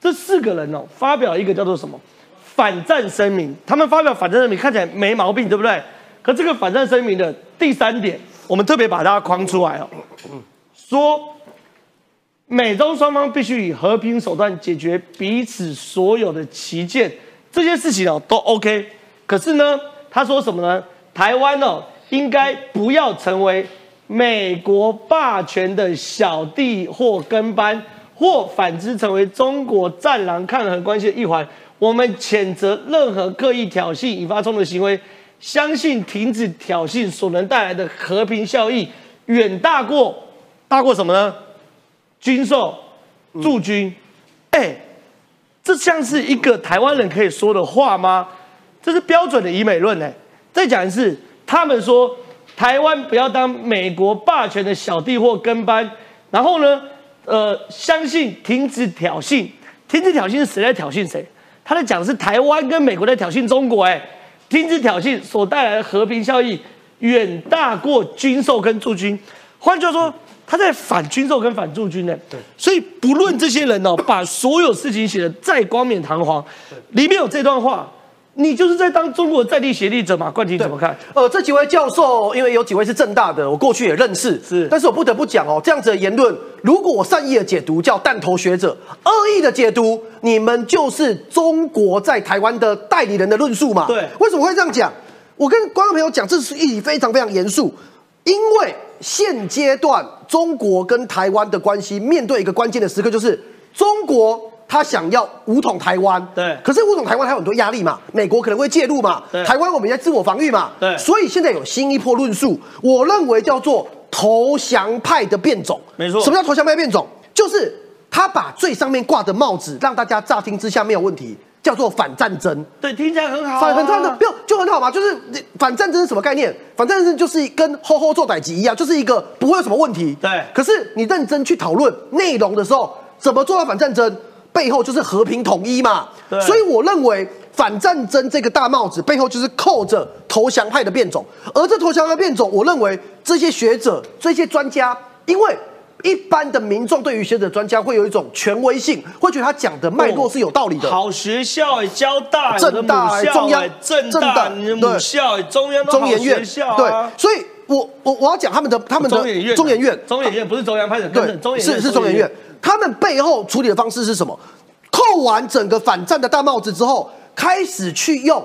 这四个人哦，发表一个叫做什么反战声明。他们发表反战声明看起来没毛病，对不对？可这个反战声明的第三点，我们特别把它框出来哦，说美中双方必须以和平手段解决彼此所有的旗舰，这些事情哦都 OK。可是呢，他说什么呢？台湾哦应该不要成为。美国霸权的小弟或跟班，或反之成为中国战狼抗衡关系的一环。我们谴责任何刻意挑衅、引发冲突的行为，相信停止挑衅所能带来的和平效益，远大过大过什么呢？军售、驻军。哎，这像是一个台湾人可以说的话吗？这是标准的以美论哎。再讲一次，他们说。台湾不要当美国霸权的小弟或跟班，然后呢，呃，相信停止挑衅，停止挑衅是谁在挑衅谁？他在讲的是台湾跟美国在挑衅中国，哎，停止挑衅所带来的和平效益远大过军售跟驻军。换句话说，他在反军售跟反驻军呢。对，所以不论这些人哦，把所有事情写得再光冕堂皇，里面有这段话。你就是在当中国在地协力者嘛？冠廷怎么看？呃，这几位教授，因为有几位是正大的，我过去也认识，是。但是我不得不讲哦，这样子的言论，如果我善意的解读叫弹头学者，恶意的解读，你们就是中国在台湾的代理人的论述嘛？对。为什么会这样讲？我跟观众朋友讲，这是意义非常非常严肃，因为现阶段中国跟台湾的关系面对一个关键的时刻，就是中国。他想要武统台湾，对，可是武统台湾还有很多压力嘛，美国可能会介入嘛，台湾我们在自我防御嘛，对，所以现在有新一波论述，我认为叫做投降派的变种，没错。什么叫投降派变种？就是他把最上面挂的帽子，让大家乍听之下没有问题，叫做反战争，对，听起来很好，反反战争不就很好嘛？就是反战争是什么概念？反战争就是跟吼吼做歹机一样，就是一个不会有什么问题，对。可是你认真去讨论内容的时候，怎么做到反战争？背后就是和平统一嘛，所以我认为反战争这个大帽子背后就是扣着投降派的变种，而这投降派变种，我认为这些学者、这些专家，因为一般的民众对于学者专家会有一种权威性，会觉得他讲的脉络是有道理的。好学校，交大、正大、中央、正大母校、中央、中研院，对，所以我我我要讲他们的他们的中研院，中研院，中研院不是中央派的，对，中研院是是中研院。他们背后处理的方式是什么？扣完整个反战的大帽子之后，开始去用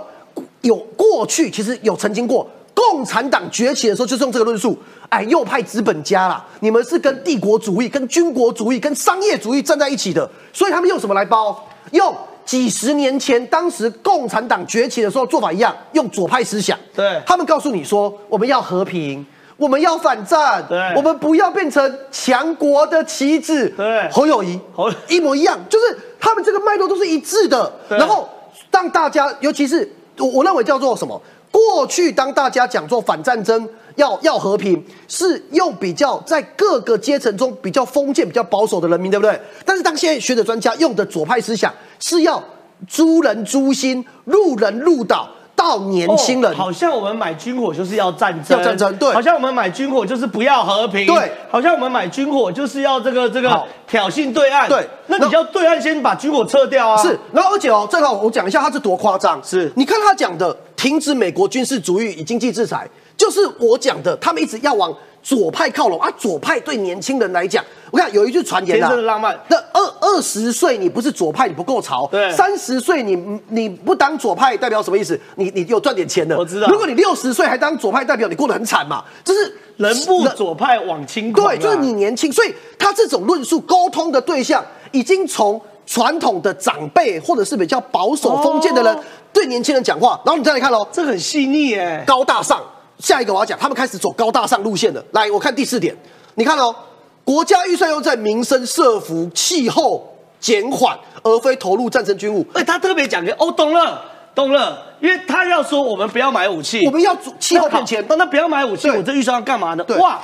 有过去其实有曾经过共产党崛起的时候，就是用这个论述。哎，右派资本家啦，你们是跟帝国主义、跟军国主义、跟商业主义站在一起的，所以他们用什么来包？用几十年前当时共产党崛起的时候做法一样，用左派思想。对，他们告诉你说，我们要和平。我们要反战，对，我们不要变成强国的棋子。对，侯友谊，侯一模一样，就是他们这个脉络都是一致的。然后让大家，尤其是我我认为叫做什么？过去当大家讲做反战争，要要和平，是用比较在各个阶层中比较封建、比较保守的人民，对不对？但是当现在学者专家用的左派思想，是要诛人诛心，入人路倒。到年轻人，好像我们买军火就是要战争，要战争，对。好像我们买军火就是不要和平，对。好像我们买军火就是要这个这个挑衅对岸，对。那你要对岸先把军火撤掉啊。是，然后而且哦，正好我讲一下他是多夸张。是，你看他讲的停止美国军事主义与经济制裁，就是我讲的，他们一直要往左派靠拢啊。左派对年轻人来讲，我看有一句传言啊，天生的浪漫。那二二二十岁你不是左派，你不够潮。对，三十岁你你不当左派代表什么意思？你你有赚点钱的。我知道。如果你六十岁还当左派代表，你过得很惨嘛。就是人不左派往轻狂。对，就是你年轻，所以他这种论述沟通的对象已经从传统的长辈或者是比较保守封建的人对年轻人讲话，然后你再来看喽，这很细腻哎，高大上。下一个我要讲，他们开始走高大上路线了。来，我看第四点，你看哦。国家预算用在民生、社福、气候减缓，而非投入战争军务。哎，他特别讲的哦，懂了，懂了，因为他要说我们不要买武器，我们要气候变迁。那不要买武器，我这预算要干嘛呢？哇，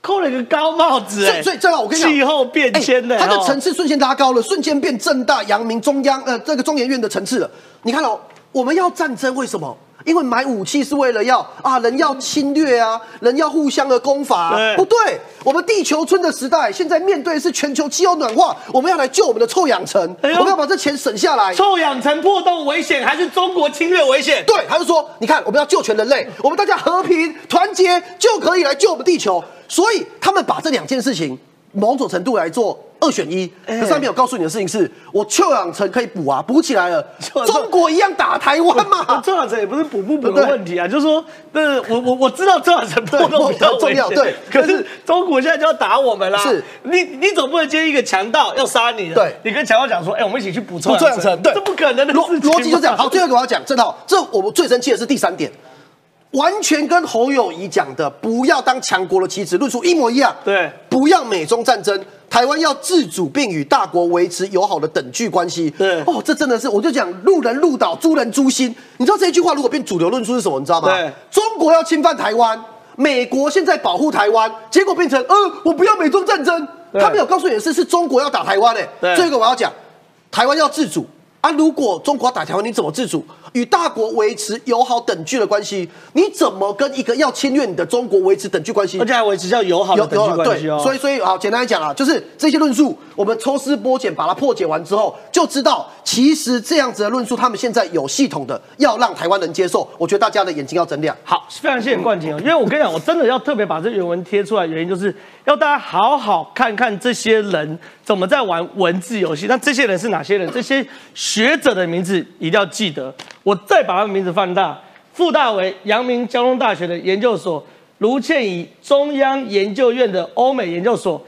扣了一个高帽子。所以，所以正好我跟你讲，气候变迁的，它的层次瞬间拉高了，瞬间变正大、阳明、中央呃这个中研院的层次了。你看哦，我们要战争，为什么？因为买武器是为了要啊，人要侵略啊，人要互相的攻伐。不对，我们地球村的时代，现在面对是全球气候暖化，我们要来救我们的臭氧层，我们要把这钱省下来。臭氧层破洞危险还是中国侵略危险？对，他就说，你看，我们要救全人类，我们大家和平团结就可以来救我们地球。所以他们把这两件事情某种程度来做。二选一，这上面有告诉你的事情是，我臭氧层可以补啊，补起来了，中国一样打台湾嘛。臭氧层也不是补不补的问题啊，就是说，那我我我知道臭氧层破洞比较重要，对。<laughs> 可是中国现在就要打我们啦，是，你你总不能接一个强盗要杀你，对，你跟强盗讲说，哎，我们一起去补臭氧层，对，这不可能的逻逻辑就这样。好，最后我要讲，这套，这我们最生气的是第三点。完全跟侯友谊讲的“不要当强国的棋子”论述一模一样。对，不要美中战争，台湾要自主并与大国维持友好的等距关系。对，哦，这真的是，我就讲路人路倒，猪人猪心。你知道这句话如果变主流论述是什么？你知道吗？对，中国要侵犯台湾，美国现在保护台湾，结果变成，呃，我不要美中战争。他没有告诉你的是，是中国要打台湾诶。对，这个我要讲，台湾要自主啊！如果中国打台湾，你怎么自主？与大国维持友好等距的关系，你怎么跟一个要侵略你的中国维持等距关系？而且还维持叫友好的等距关系哦。所以，所以好，简单来讲啊，就是这些论述，我们抽丝剥茧把它破解完之后，就知道其实这样子的论述，他们现在有系统的要让台湾人接受。我觉得大家的眼睛要睁亮。好，非常谢谢冠廷哦，因为我跟你讲，我真的要特别把这原文贴出来，原因就是要大家好好看看这些人怎么在玩文字游戏。那这些人是哪些人？这些学者的名字一定要记得。我再把他的名字放大，傅大为，阳明交通大学的研究所；卢倩怡，中央研究院的欧美研究所；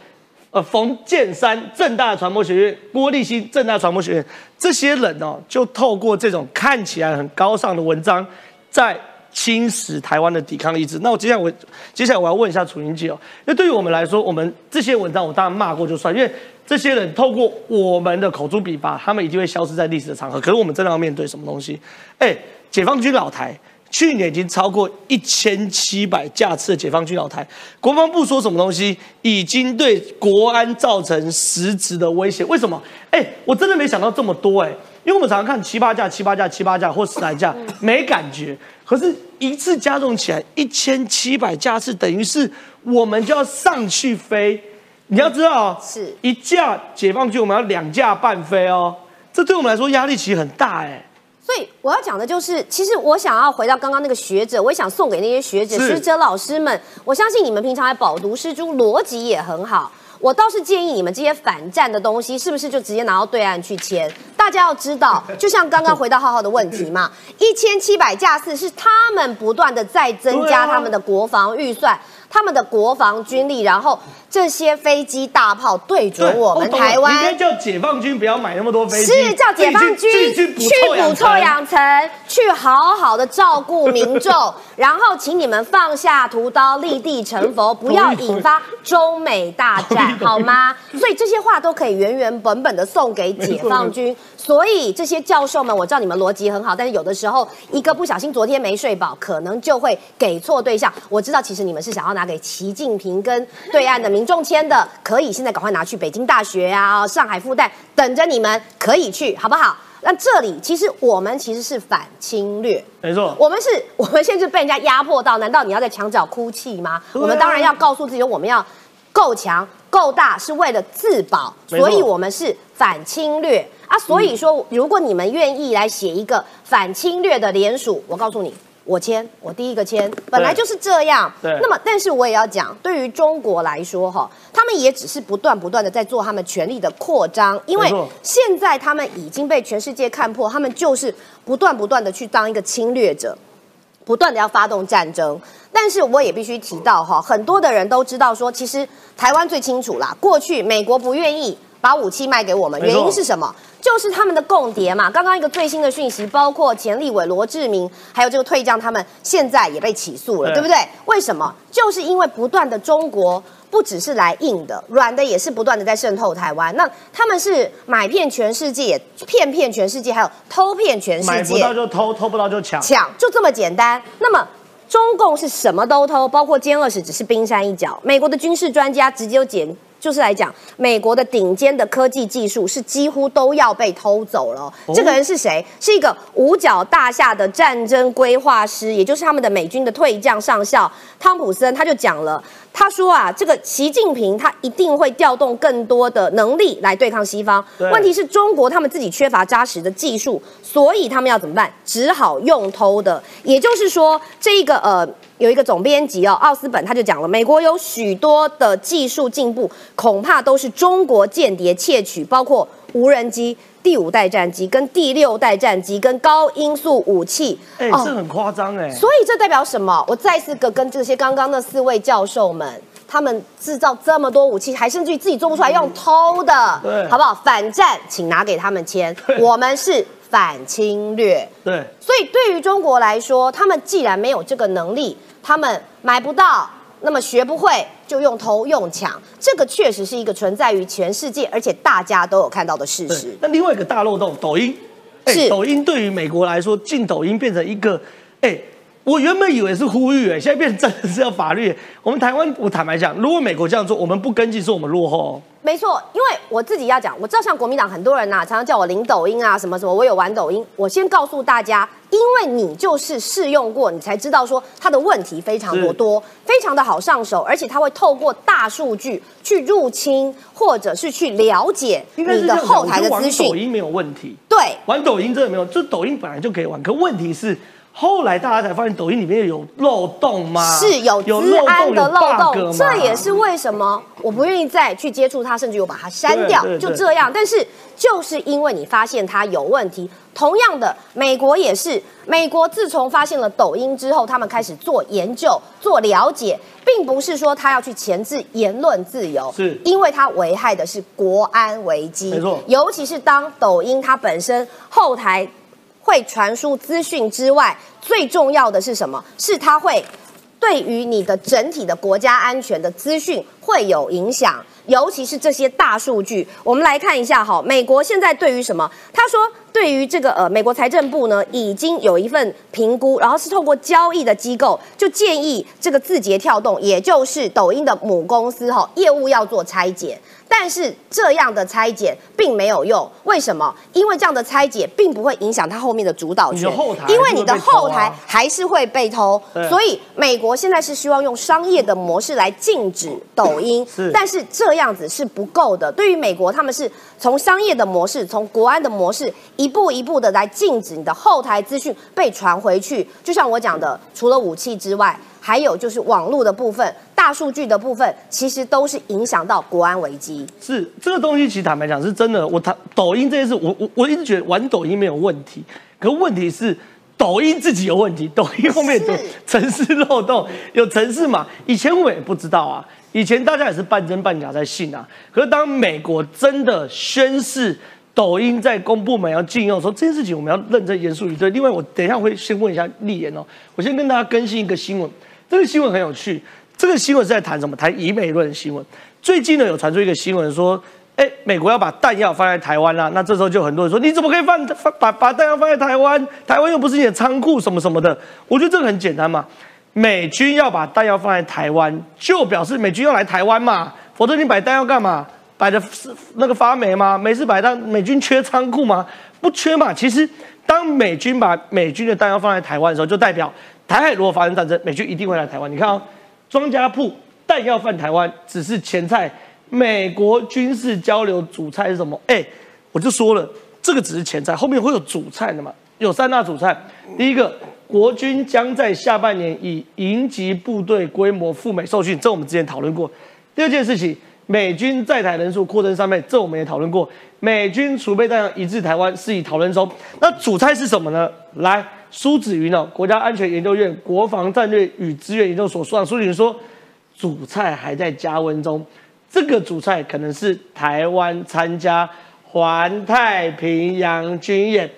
呃，冯建山，正大传播学院；郭立新，正大传播学院。这些人哦，就透过这种看起来很高尚的文章，在侵蚀台湾的抵抗意志。那我接下来我接下来我要问一下楚英姐哦，那对于我们来说，我们这些文章我当然骂过就算，因为。这些人透过我们的口诛笔伐，他们一定会消失在历史的场合。可是我们真的要面对什么东西？哎，解放军老台去年已经超过一千七百架次的解放军老台，国防部说什么东西已经对国安造成实质的威胁？为什么？哎，我真的没想到这么多哎，因为我们常常看七八架、七八架、七八架或十来架没感觉，可是一次加重起来一千七百架次，等于是我们就要上去飞。你要知道，是一架解放军，我们要两架半飞哦，这对我们来说压力其实很大哎。所以我要讲的就是，其实我想要回到刚刚那个学者，我也想送给那些学者、学者老师们。我相信你们平常还饱读诗书，逻辑也很好。我倒是建议你们这些反战的东西，是不是就直接拿到对岸去签？大家要知道，就像刚刚回到浩浩的问题嘛，一千七百架次是他们不断的在增加他们的国防预算。他们的国防军力，然后这些飞机大炮对准我们台湾，应该叫解放军不要买那么多飞机，是叫解放军去补臭氧层，去好好的照顾民众，<laughs> 然后请你们放下屠刀，立地成佛，<laughs> 不要引发中美大战，好吗？所以这些话都可以原原本本的送给解放军。<laughs> 所以这些教授们，我知道你们逻辑很好，但是有的时候一个不小心，昨天没睡饱，可能就会给错对象。我知道其实你们是想要拿。拿给习近平跟对岸的民众签的，可以现在赶快拿去北京大学啊、上海复旦等着你们，可以去，好不好？那这里其实我们其实是反侵略，没错，我们是我们现在被人家压迫到，难道你要在墙角哭泣吗？我们当然要告诉自己，我们要够强、够大，是为了自保，所以我们是反侵略啊。所以说，如果你们愿意来写一个反侵略的联署，我告诉你。我签，我第一个签，本来就是这样。对。那么，但是我也要讲，对于中国来说，哈，他们也只是不断不断的在做他们权力的扩张，因为现在他们已经被全世界看破，他们就是不断不断的去当一个侵略者，不断的要发动战争。但是我也必须提到，哈，很多的人都知道说，其实台湾最清楚啦，过去美国不愿意把武器卖给我们，原因是什么？就是他们的共谍嘛。刚刚一个最新的讯息，包括钱立伟罗志明，还有这个退将，他们现在也被起诉了，对不对？为什么？就是因为不断的中国不只是来硬的，软的也是不断的在渗透台湾。那他们是买遍全世界，骗骗全世界，还有偷骗全世界。买不到就偷，偷不到就抢，抢就这么简单。那么中共是什么都偷，包括歼二十只是冰山一角。美国的军事专家直接就检。就是来讲，美国的顶尖的科技技术是几乎都要被偷走了。这个人是谁？是一个五角大厦的战争规划师，也就是他们的美军的退将上校汤普森，他就讲了，他说啊，这个习近平他一定会调动更多的能力来对抗西方。问题是中国他们自己缺乏扎实的技术，所以他们要怎么办？只好用偷的。也就是说，这一个呃。有一个总编辑哦，奥斯本他就讲了，美国有许多的技术进步，恐怕都是中国间谍窃取，包括无人机、第五代战机、跟第六代战机、跟高音速武器。哎，这很夸张哎。所以这代表什么？我再次跟跟这些刚刚那四位教授们，他们制造这么多武器，还甚至于自己做不出来，用偷的，对，好不好？反战，请拿给他们签，我们是。反侵略，对，所以对于中国来说，他们既然没有这个能力，他们买不到，那么学不会，就用偷用抢，这个确实是一个存在于全世界，而且大家都有看到的事实。那另外一个大漏洞，抖音，是抖音对于美国来说，进抖音变成一个，哎。我原本以为是呼吁，哎，现在变成真的是要法律。我们台湾，我坦白讲，如果美国这样做，我们不跟进，是我们落后。没错，因为我自己要讲，我知道像国民党很多人呐，常常叫我领抖音啊，什么什么，我有玩抖音。我先告诉大家，因为你就是试用过，你才知道说它的问题非常多，多非常的好上手，而且它会透过大数据去入侵，或者是去了解你的后台的资讯。抖音没有问题，对，玩抖音真的没有，就抖音本来就可以玩，可问题是。后来大家才发现抖音里面有漏洞吗？是有治安的漏洞，这也是为什么我不愿意再去接触它，甚至我把它删掉，就这样。但是就是因为你发现它有问题，同样的，美国也是，美国自从发现了抖音之后，他们开始做研究、做了解，并不是说他要去钳制言论自由，是因为它危害的是国安危机，没错。尤其是当抖音它本身后台。会传输资讯之外，最重要的是什么？是它会对于你的整体的国家安全的资讯会有影响，尤其是这些大数据。我们来看一下哈，美国现在对于什么？他说，对于这个呃，美国财政部呢，已经有一份评估，然后是透过交易的机构，就建议这个字节跳动，也就是抖音的母公司哈，业务要做拆解。但是这样的拆解并没有用，为什么？因为这样的拆解并不会影响它后面的主导权，因为你的后台还是会被偷。所以美国现在是希望用商业的模式来禁止抖音，是但是这样子是不够的。对于美国，他们是从商业的模式、从国安的模式一步一步的来禁止你的后台资讯被传回去。就像我讲的，除了武器之外。还有就是网络的部分、大数据的部分，其实都是影响到国安危机。是这个东西，其实坦白讲是真的。我谈抖音这件事，我我我一直觉得玩抖音没有问题，可问题是抖音自己有问题。抖音后面有城市漏洞，有城市嘛？以前我也不知道啊，以前大家也是半真半假在信啊。可是当美国真的宣誓抖音在公部门要禁用的时候，这件事情我们要认真严肃以对。另外，我等一下会先问一下立言哦，我先跟大家更新一个新闻。这个新闻很有趣，这个新闻是在谈什么？谈以美论的新闻。最近呢，有传出一个新闻说，哎，美国要把弹药放在台湾啦。那这时候就很多人说，你怎么可以放放把把弹药放在台湾？台湾又不是你的仓库，什么什么的。我觉得这个很简单嘛，美军要把弹药放在台湾，就表示美军要来台湾嘛。否则你摆弹药干嘛？摆的是那个发霉吗？没事摆弹，美军缺仓库吗？不缺嘛。其实当美军把美军的弹药放在台湾的时候，就代表。台海如果发生战争，美军一定会来台湾。你看哦，庄家铺弹药放台湾只是前菜，美国军事交流主菜是什么？哎，我就说了，这个只是前菜，后面会有主菜的嘛？有三大主菜。第一个，国军将在下半年以营级部队规模赴美受训，这我们之前讨论过。第二件事情，美军在台人数扩增三倍，这我们也讨论过。美军储备弹药移至台湾，是以讨论中。那主菜是什么呢？来，苏子云哦，国家安全研究院国防战略与资源研究所所长苏子云说，主菜还在加温中。这个主菜可能是台湾参加环太平洋军演。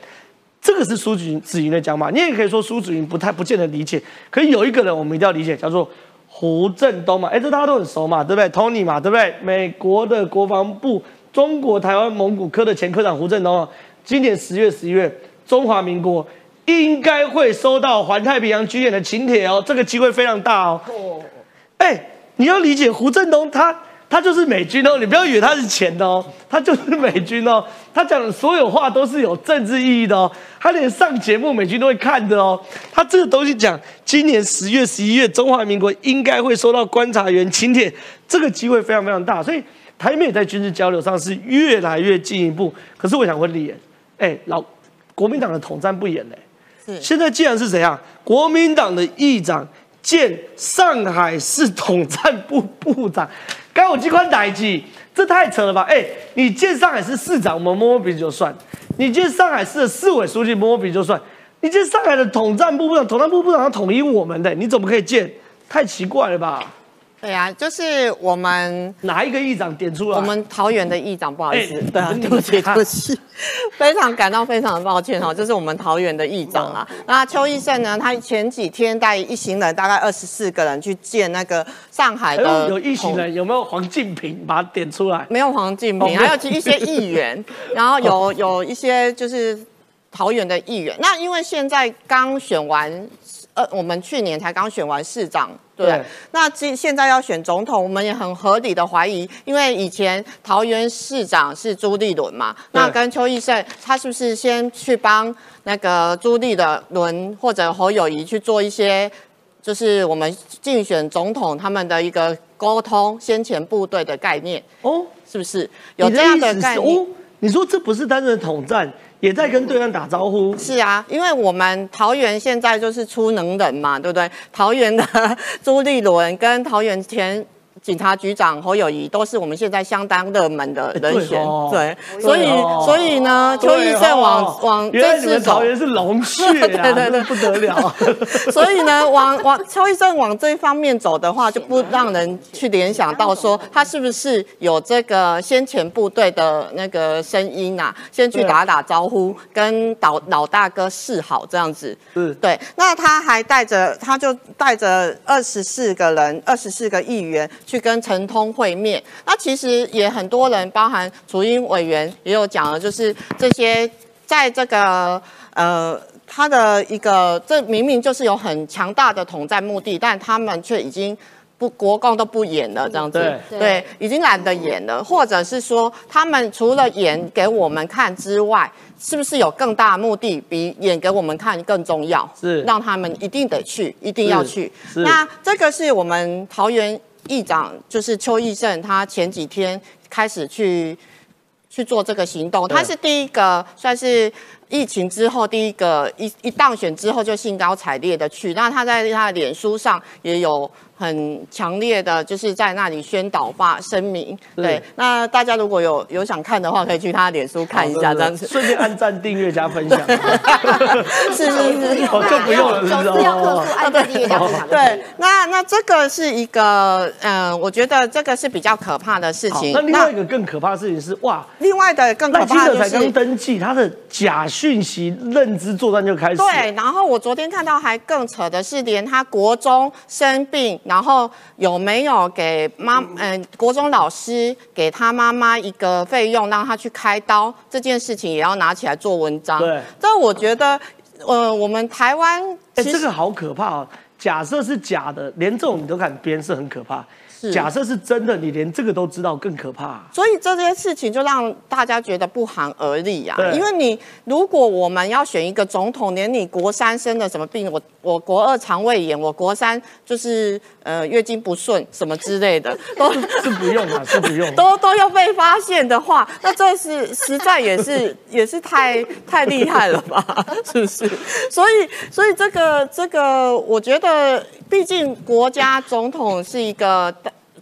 这个是苏子云子云的讲法。你也可以说苏子云不太不见得理解。可是有一个人我们一定要理解，叫做胡振东嘛。哎，这大家都很熟嘛，对不对？Tony 嘛，对不对？美国的国防部。中国台湾蒙古科的前科长胡振东，今年十月、十一月，中华民国应该会收到环太平洋军演的请帖哦，这个机会非常大哦。哎，你要理解胡振东，他他就是美军哦，你不要以为他是钱的哦，他就是美军哦，他讲的所有话都是有政治意义的哦，他连上节目美军都会看的哦，他这个东西讲今年十月、十一月，中华民国应该会收到观察员请帖，这个机会非常非常大，所以。台美在军事交流上是越来越进一步，可是我想问李岩，哎，老国民党的统战不严嘞？是。现在既然是怎样，国民党的议长见上海市统战部部长，该我机关打一记，这太扯了吧？哎，你见上海市市长，我们摸摸鼻子就算；你见上海市的市委书记摸摸鼻子就算；你见上海的统战部部长，统战部部长要统一我们的，你怎么可以见？太奇怪了吧？对呀，就是我们哪一个议长点出来？我们桃园的议长，不好意思，对啊，对不起，对不起，非常感到非常的抱歉哈，就是我们桃园的议长啦。那邱医生呢？他前几天带一行人，大概二十四个人去见那个上海的有一行人，有没有黄敬平？把他点出来。没有黄敬平，还有一些议员，<laughs> 然后有有一些就是桃园的议员。那因为现在刚选完。呃，我们去年才刚选完市长，对。那现现在要选总统，我们也很合理的怀疑，因为以前桃园市长是朱立伦嘛，那跟邱义胜，他是不是先去帮那个朱立的伦或者侯友谊去做一些，就是我们竞选总统他们的一个沟通，先前部队的概念哦，是不是有这样的概念？你说这不是单纯的统战？也在跟对岸打招呼。是啊，因为我们桃园现在就是出能人嘛，对不对？桃园的朱立伦跟桃园前。警察局长侯友谊都是我们现在相当热门的人选，对，所以所以呢，邱医生往往这次桃园是龙血啊，对 <laughs> 对对，不得了。<laughs> 所以呢，往往邱医生往这一方面走的话，就不让人去联想到说他是不是有这个先遣部队的那个声音啊，先去打打招呼，跟老老大哥示好这样子。嗯，对。那他还带着，他就带着二十四个人，二十四个议员。去跟陈通会面，那其实也很多人，包含主英委员也有讲了，就是这些在这个呃他的一个，这明明就是有很强大的统战目的，但他们却已经不国共都不演了这样子，对，已经懒得演了，或者是说他们除了演给我们看之外，是不是有更大的目的，比演给我们看更重要？是让他们一定得去，一定要去。那这个是我们桃园。议长就是邱义胜，他前几天开始去去做这个行动，他是第一个算是疫情之后第一个一一当选之后就兴高采烈的去，那他在他的脸书上也有。很强烈的，就是在那里宣导发声明。对，那大家如果有有想看的话，可以去他脸书看一下，这样子。顺便按赞、订阅、加分享。<laughs> 是是是，哦，就不用了，是不是？要客诉，按赞、订阅、加分享。对，那那这个是一个，嗯，我觉得这个是比较可怕的事情。那另外一个更可怕的事情是，哇，另外的更可怕的才刚登记，他的假讯息认知作战就开始。对，然后我昨天看到还更扯的是，连他国中生病。然后有没有给妈嗯国中老师给他妈妈一个费用让他去开刀这件事情也要拿起来做文章。对，这我觉得呃我们台湾哎这个好可怕哦。假设是假的，连这种你都敢编是很可怕。假设是真的，你连这个都知道，更可怕。所以这件事情就让大家觉得不寒而栗啊。因为你如果我们要选一个总统，连你国三生的什么病，我我国二肠胃炎，我国三就是呃月经不顺什么之类的，<laughs> 都是不用啊，是不用。都都要被发现的话，那这是实在也是 <laughs> 也是太太厉害了吧？<laughs> 是不是？所以所以这个这个，我觉得毕竟国家总统是一个。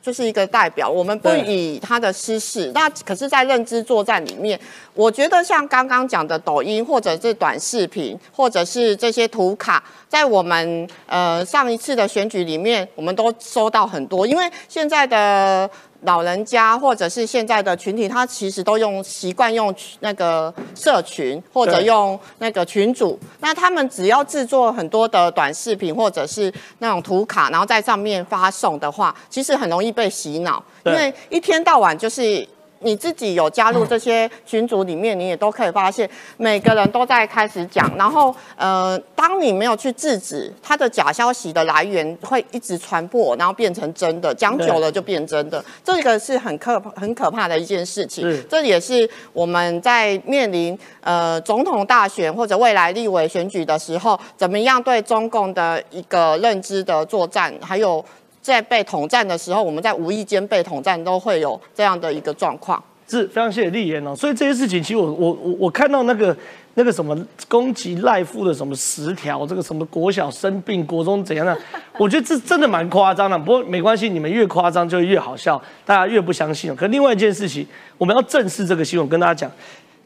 就是一个代表，我们不以他的私事。那可是，在认知作战里面，我觉得像刚刚讲的抖音，或者是短视频，或者是这些图卡，在我们呃上一次的选举里面，我们都收到很多，因为现在的。老人家或者是现在的群体，他其实都用习惯用那个社群或者用那个群组，那他们只要制作很多的短视频或者是那种图卡，然后在上面发送的话，其实很容易被洗脑，因为一天到晚就是。你自己有加入这些群组里面，你也都可以发现，每个人都在开始讲。然后，呃，当你没有去制止他的假消息的来源，会一直传播，然后变成真的。讲久了就变真的，这个是很可很可怕的一件事情。这也是我们在面临呃总统大选或者未来立委选举的时候，怎么样对中共的一个认知的作战，还有。在被统战的时候，我们在无意间被统战，都会有这样的一个状况。是非常谢谢立言哦。所以这些事情，其实我我我我看到那个那个什么攻击赖富的什么十条，这个什么国小生病，国中怎样的，<laughs> 我觉得这真的蛮夸张的。不过没关系，你们越夸张就越好笑，大家越不相信。可另外一件事情，我们要正视这个新闻，跟大家讲，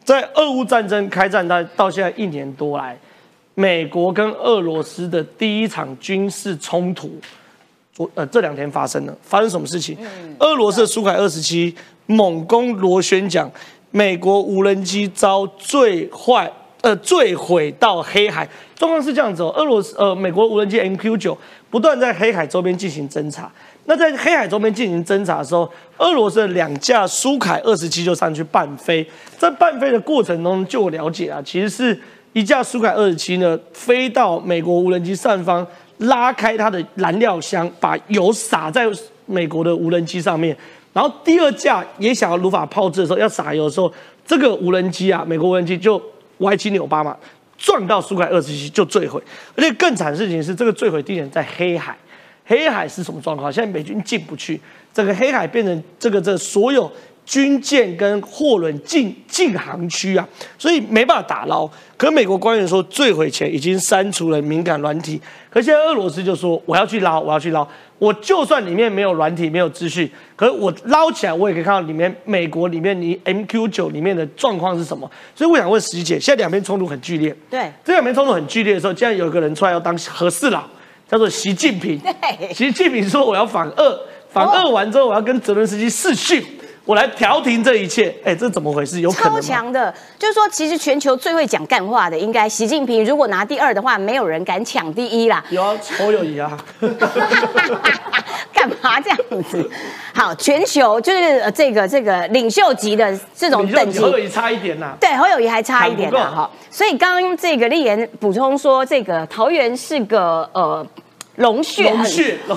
在俄乌战争开战到到现在一年多来，美国跟俄罗斯的第一场军事冲突。昨呃这两天发生了，发生什么事情？俄罗斯苏凯二十七猛攻螺旋桨，美国无人机遭坠坏，呃坠毁到黑海。状况是这样子哦，俄罗斯呃美国无人机 MQ 九不断在黑海周边进行侦查。那在黑海周边进行侦查的时候，俄罗斯的两架苏凯二十七就上去伴飞。在伴飞的过程中，就我了解啊，其实是一架苏凯二十七呢飞到美国无人机上方。拉开它的燃料箱，把油洒在美国的无人机上面。然后第二架也想要如法炮制的时候，要撒油的时候，这个无人机啊，美国无人机就歪七扭八嘛，撞到苏凯二十七就坠毁。而且更惨的事情是，这个坠毁地点在黑海。黑海是什么状况？现在美军进不去，整个黑海变成这个这所有。军舰跟货轮进进航区啊，所以没办法打捞。可美国官员说，坠毁前已经删除了敏感软体。可现在俄罗斯就说，我要去捞，我要去捞。我就算里面没有软体，没有资讯，可是我捞起来，我也可以看到里面美国里面你 MQ 九里面的状况是什么。所以我想问石姐，现在两边冲突很剧烈。对，这两边冲突很剧烈的时候，竟然有一个人出来要当和事佬，叫做习近平。<laughs> 对，习近平说我要反俄，反俄完之后我要跟泽伦斯基视讯。我来调停这一切，哎，这怎么回事？有超强的，就是说，其实全球最会讲干话的，应该习近平。如果拿第二的话，没有人敢抢第一啦。有啊，侯友谊啊。<laughs> 干嘛这样子？好，全球就是这个这个领袖级的这种等级，侯友谊差一点呐。对，侯友谊还差一点呐。哈，所以刚刚这个丽言补充说，这个桃园是个呃。龙血，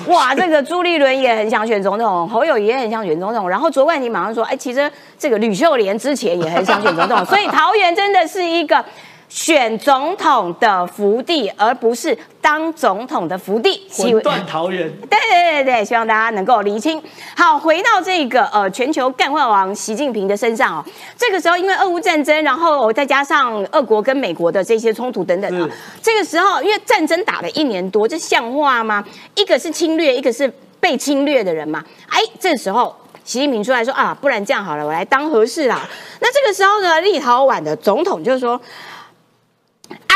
哇！这个朱立伦也很想选总统，侯友也很想选总统，然后卓冠廷马上说：“哎，其实这个吕秀莲之前也很想选总统，所以桃园真的是一个。”选总统的福地，而不是当总统的福地。混断桃园。<laughs> 对对对对，希望大家能够厘清。好，回到这个呃全球干话王习近平的身上哦。这个时候，因为俄乌战争，然后再加上俄国跟美国的这些冲突等等啊，这个时候因为战争打了一年多，这像话吗？一个是侵略，一个是被侵略的人嘛。哎，这时候习近平出来说啊，不然这样好了，我来当和事啦。那这个时候呢，立陶宛的总统就是说。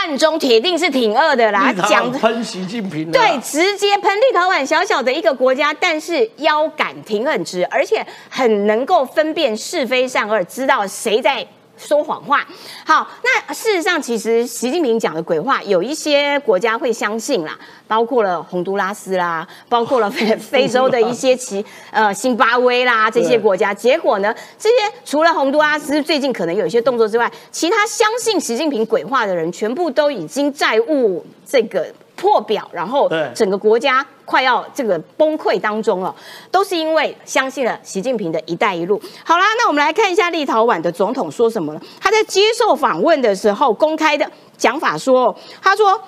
暗中铁定是挺恶的啦，讲喷习近平，对，直接喷立陶宛小小的一个国家，但是腰杆挺很直，而且很能够分辨是非善恶，知道谁在。说谎话，好，那事实上，其实习近平讲的鬼话，有一些国家会相信啦，包括了洪都拉斯啦，包括了非非洲的一些其呃新巴威啦这些国家。结果呢，这些除了洪都拉斯最近可能有一些动作之外，其他相信习近平鬼话的人，全部都已经债务这个。破表，然后整个国家快要这个崩溃当中了，都是因为相信了习近平的一带一路。好啦，那我们来看一下立陶宛的总统说什么了。他在接受访问的时候公开的讲法说，他说。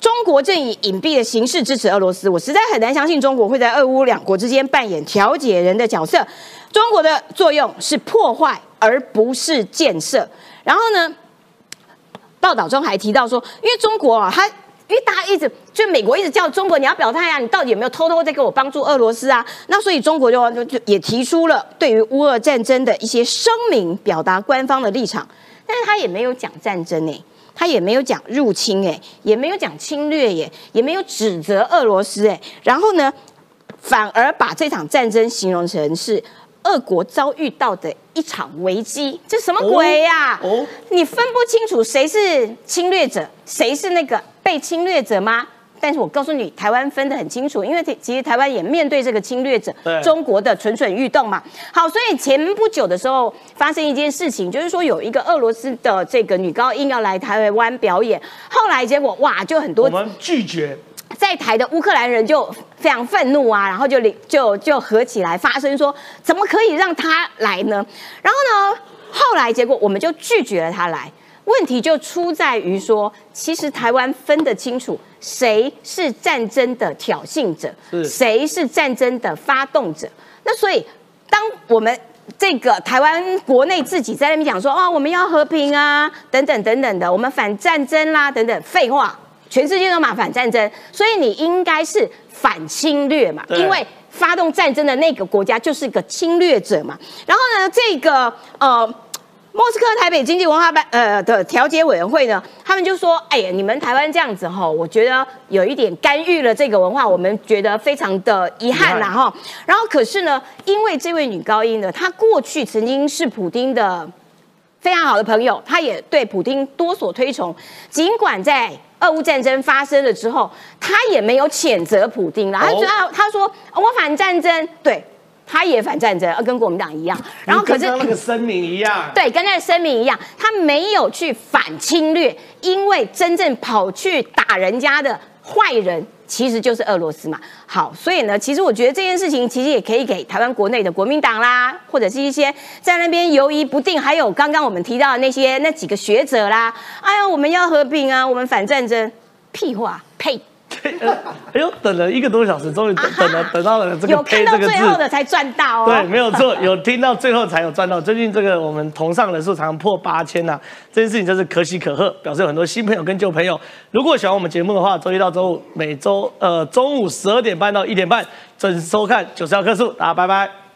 中国正以隐蔽的形式支持俄罗斯，我实在很难相信中国会在俄乌两国之间扮演调解人的角色。中国的作用是破坏，而不是建设。然后呢，报道中还提到说，因为中国啊，他因为大家一直就美国一直叫中国你要表态啊，你到底有没有偷偷在给我帮助俄罗斯啊？那所以中国就就也提出了对于乌俄战争的一些声明，表达官方的立场，但是他也没有讲战争呢。他也没有讲入侵，哎，也没有讲侵略，耶，也没有指责俄罗斯，哎，然后呢，反而把这场战争形容成是俄国遭遇到的一场危机，这什么鬼呀？哦，你分不清楚谁是侵略者，谁是那个被侵略者吗？但是我告诉你，台湾分得很清楚，因为其实台湾也面对这个侵略者，中国的蠢蠢欲动嘛。好，所以前不久的时候发生一件事情，就是说有一个俄罗斯的这个女高音要来台湾表演，后来结果哇，就很多我们拒绝在台的乌克兰人就非常愤怒啊，然后就就就合起来发声说，怎么可以让他来呢？然后呢，后来结果我们就拒绝了他来。问题就出在于说，其实台湾分得清楚谁是战争的挑衅者，谁是战争的发动者。那所以，当我们这个台湾国内自己在那边讲说，哦，我们要和平啊，等等等等的，我们反战争啦，等等，废话，全世界都嘛反战争，所以你应该是反侵略嘛，因为发动战争的那个国家就是个侵略者嘛。然后呢，这个呃。莫斯科台北经济文化办呃的调解委员会呢，他们就说：“哎呀，你们台湾这样子哈，我觉得有一点干预了这个文化，我们觉得非常的遗憾啦哈。然后可是呢，因为这位女高音呢，她过去曾经是普丁的非常好的朋友，她也对普丁多所推崇。尽管在俄乌战争发生了之后，她也没有谴责普丁了，她觉得她说我反战争，对。”他也反战争，跟国民党一样。然后可是那个声明一样，对，跟那个声明一样，他没有去反侵略，因为真正跑去打人家的坏人其实就是俄罗斯嘛。好，所以呢，其实我觉得这件事情其实也可以给台湾国内的国民党啦，或者是一些在那边犹疑不定，还有刚刚我们提到的那些那几个学者啦，哎呀，我们要和平啊，我们反战争，屁话，呸！<laughs> 哎呦，等了一个多小时，终于等等了，等到了这个有看到最后的才赚到哦。对，没有错，<laughs> 有听到最后才有赚到。最近这个我们同上人数常常破八千呐，这件事情真是可喜可贺，表示有很多新朋友跟旧朋友。如果喜欢我们节目的话，周一到周五每周呃中午十二点半到一点半准时收看九十二棵树，大家拜拜。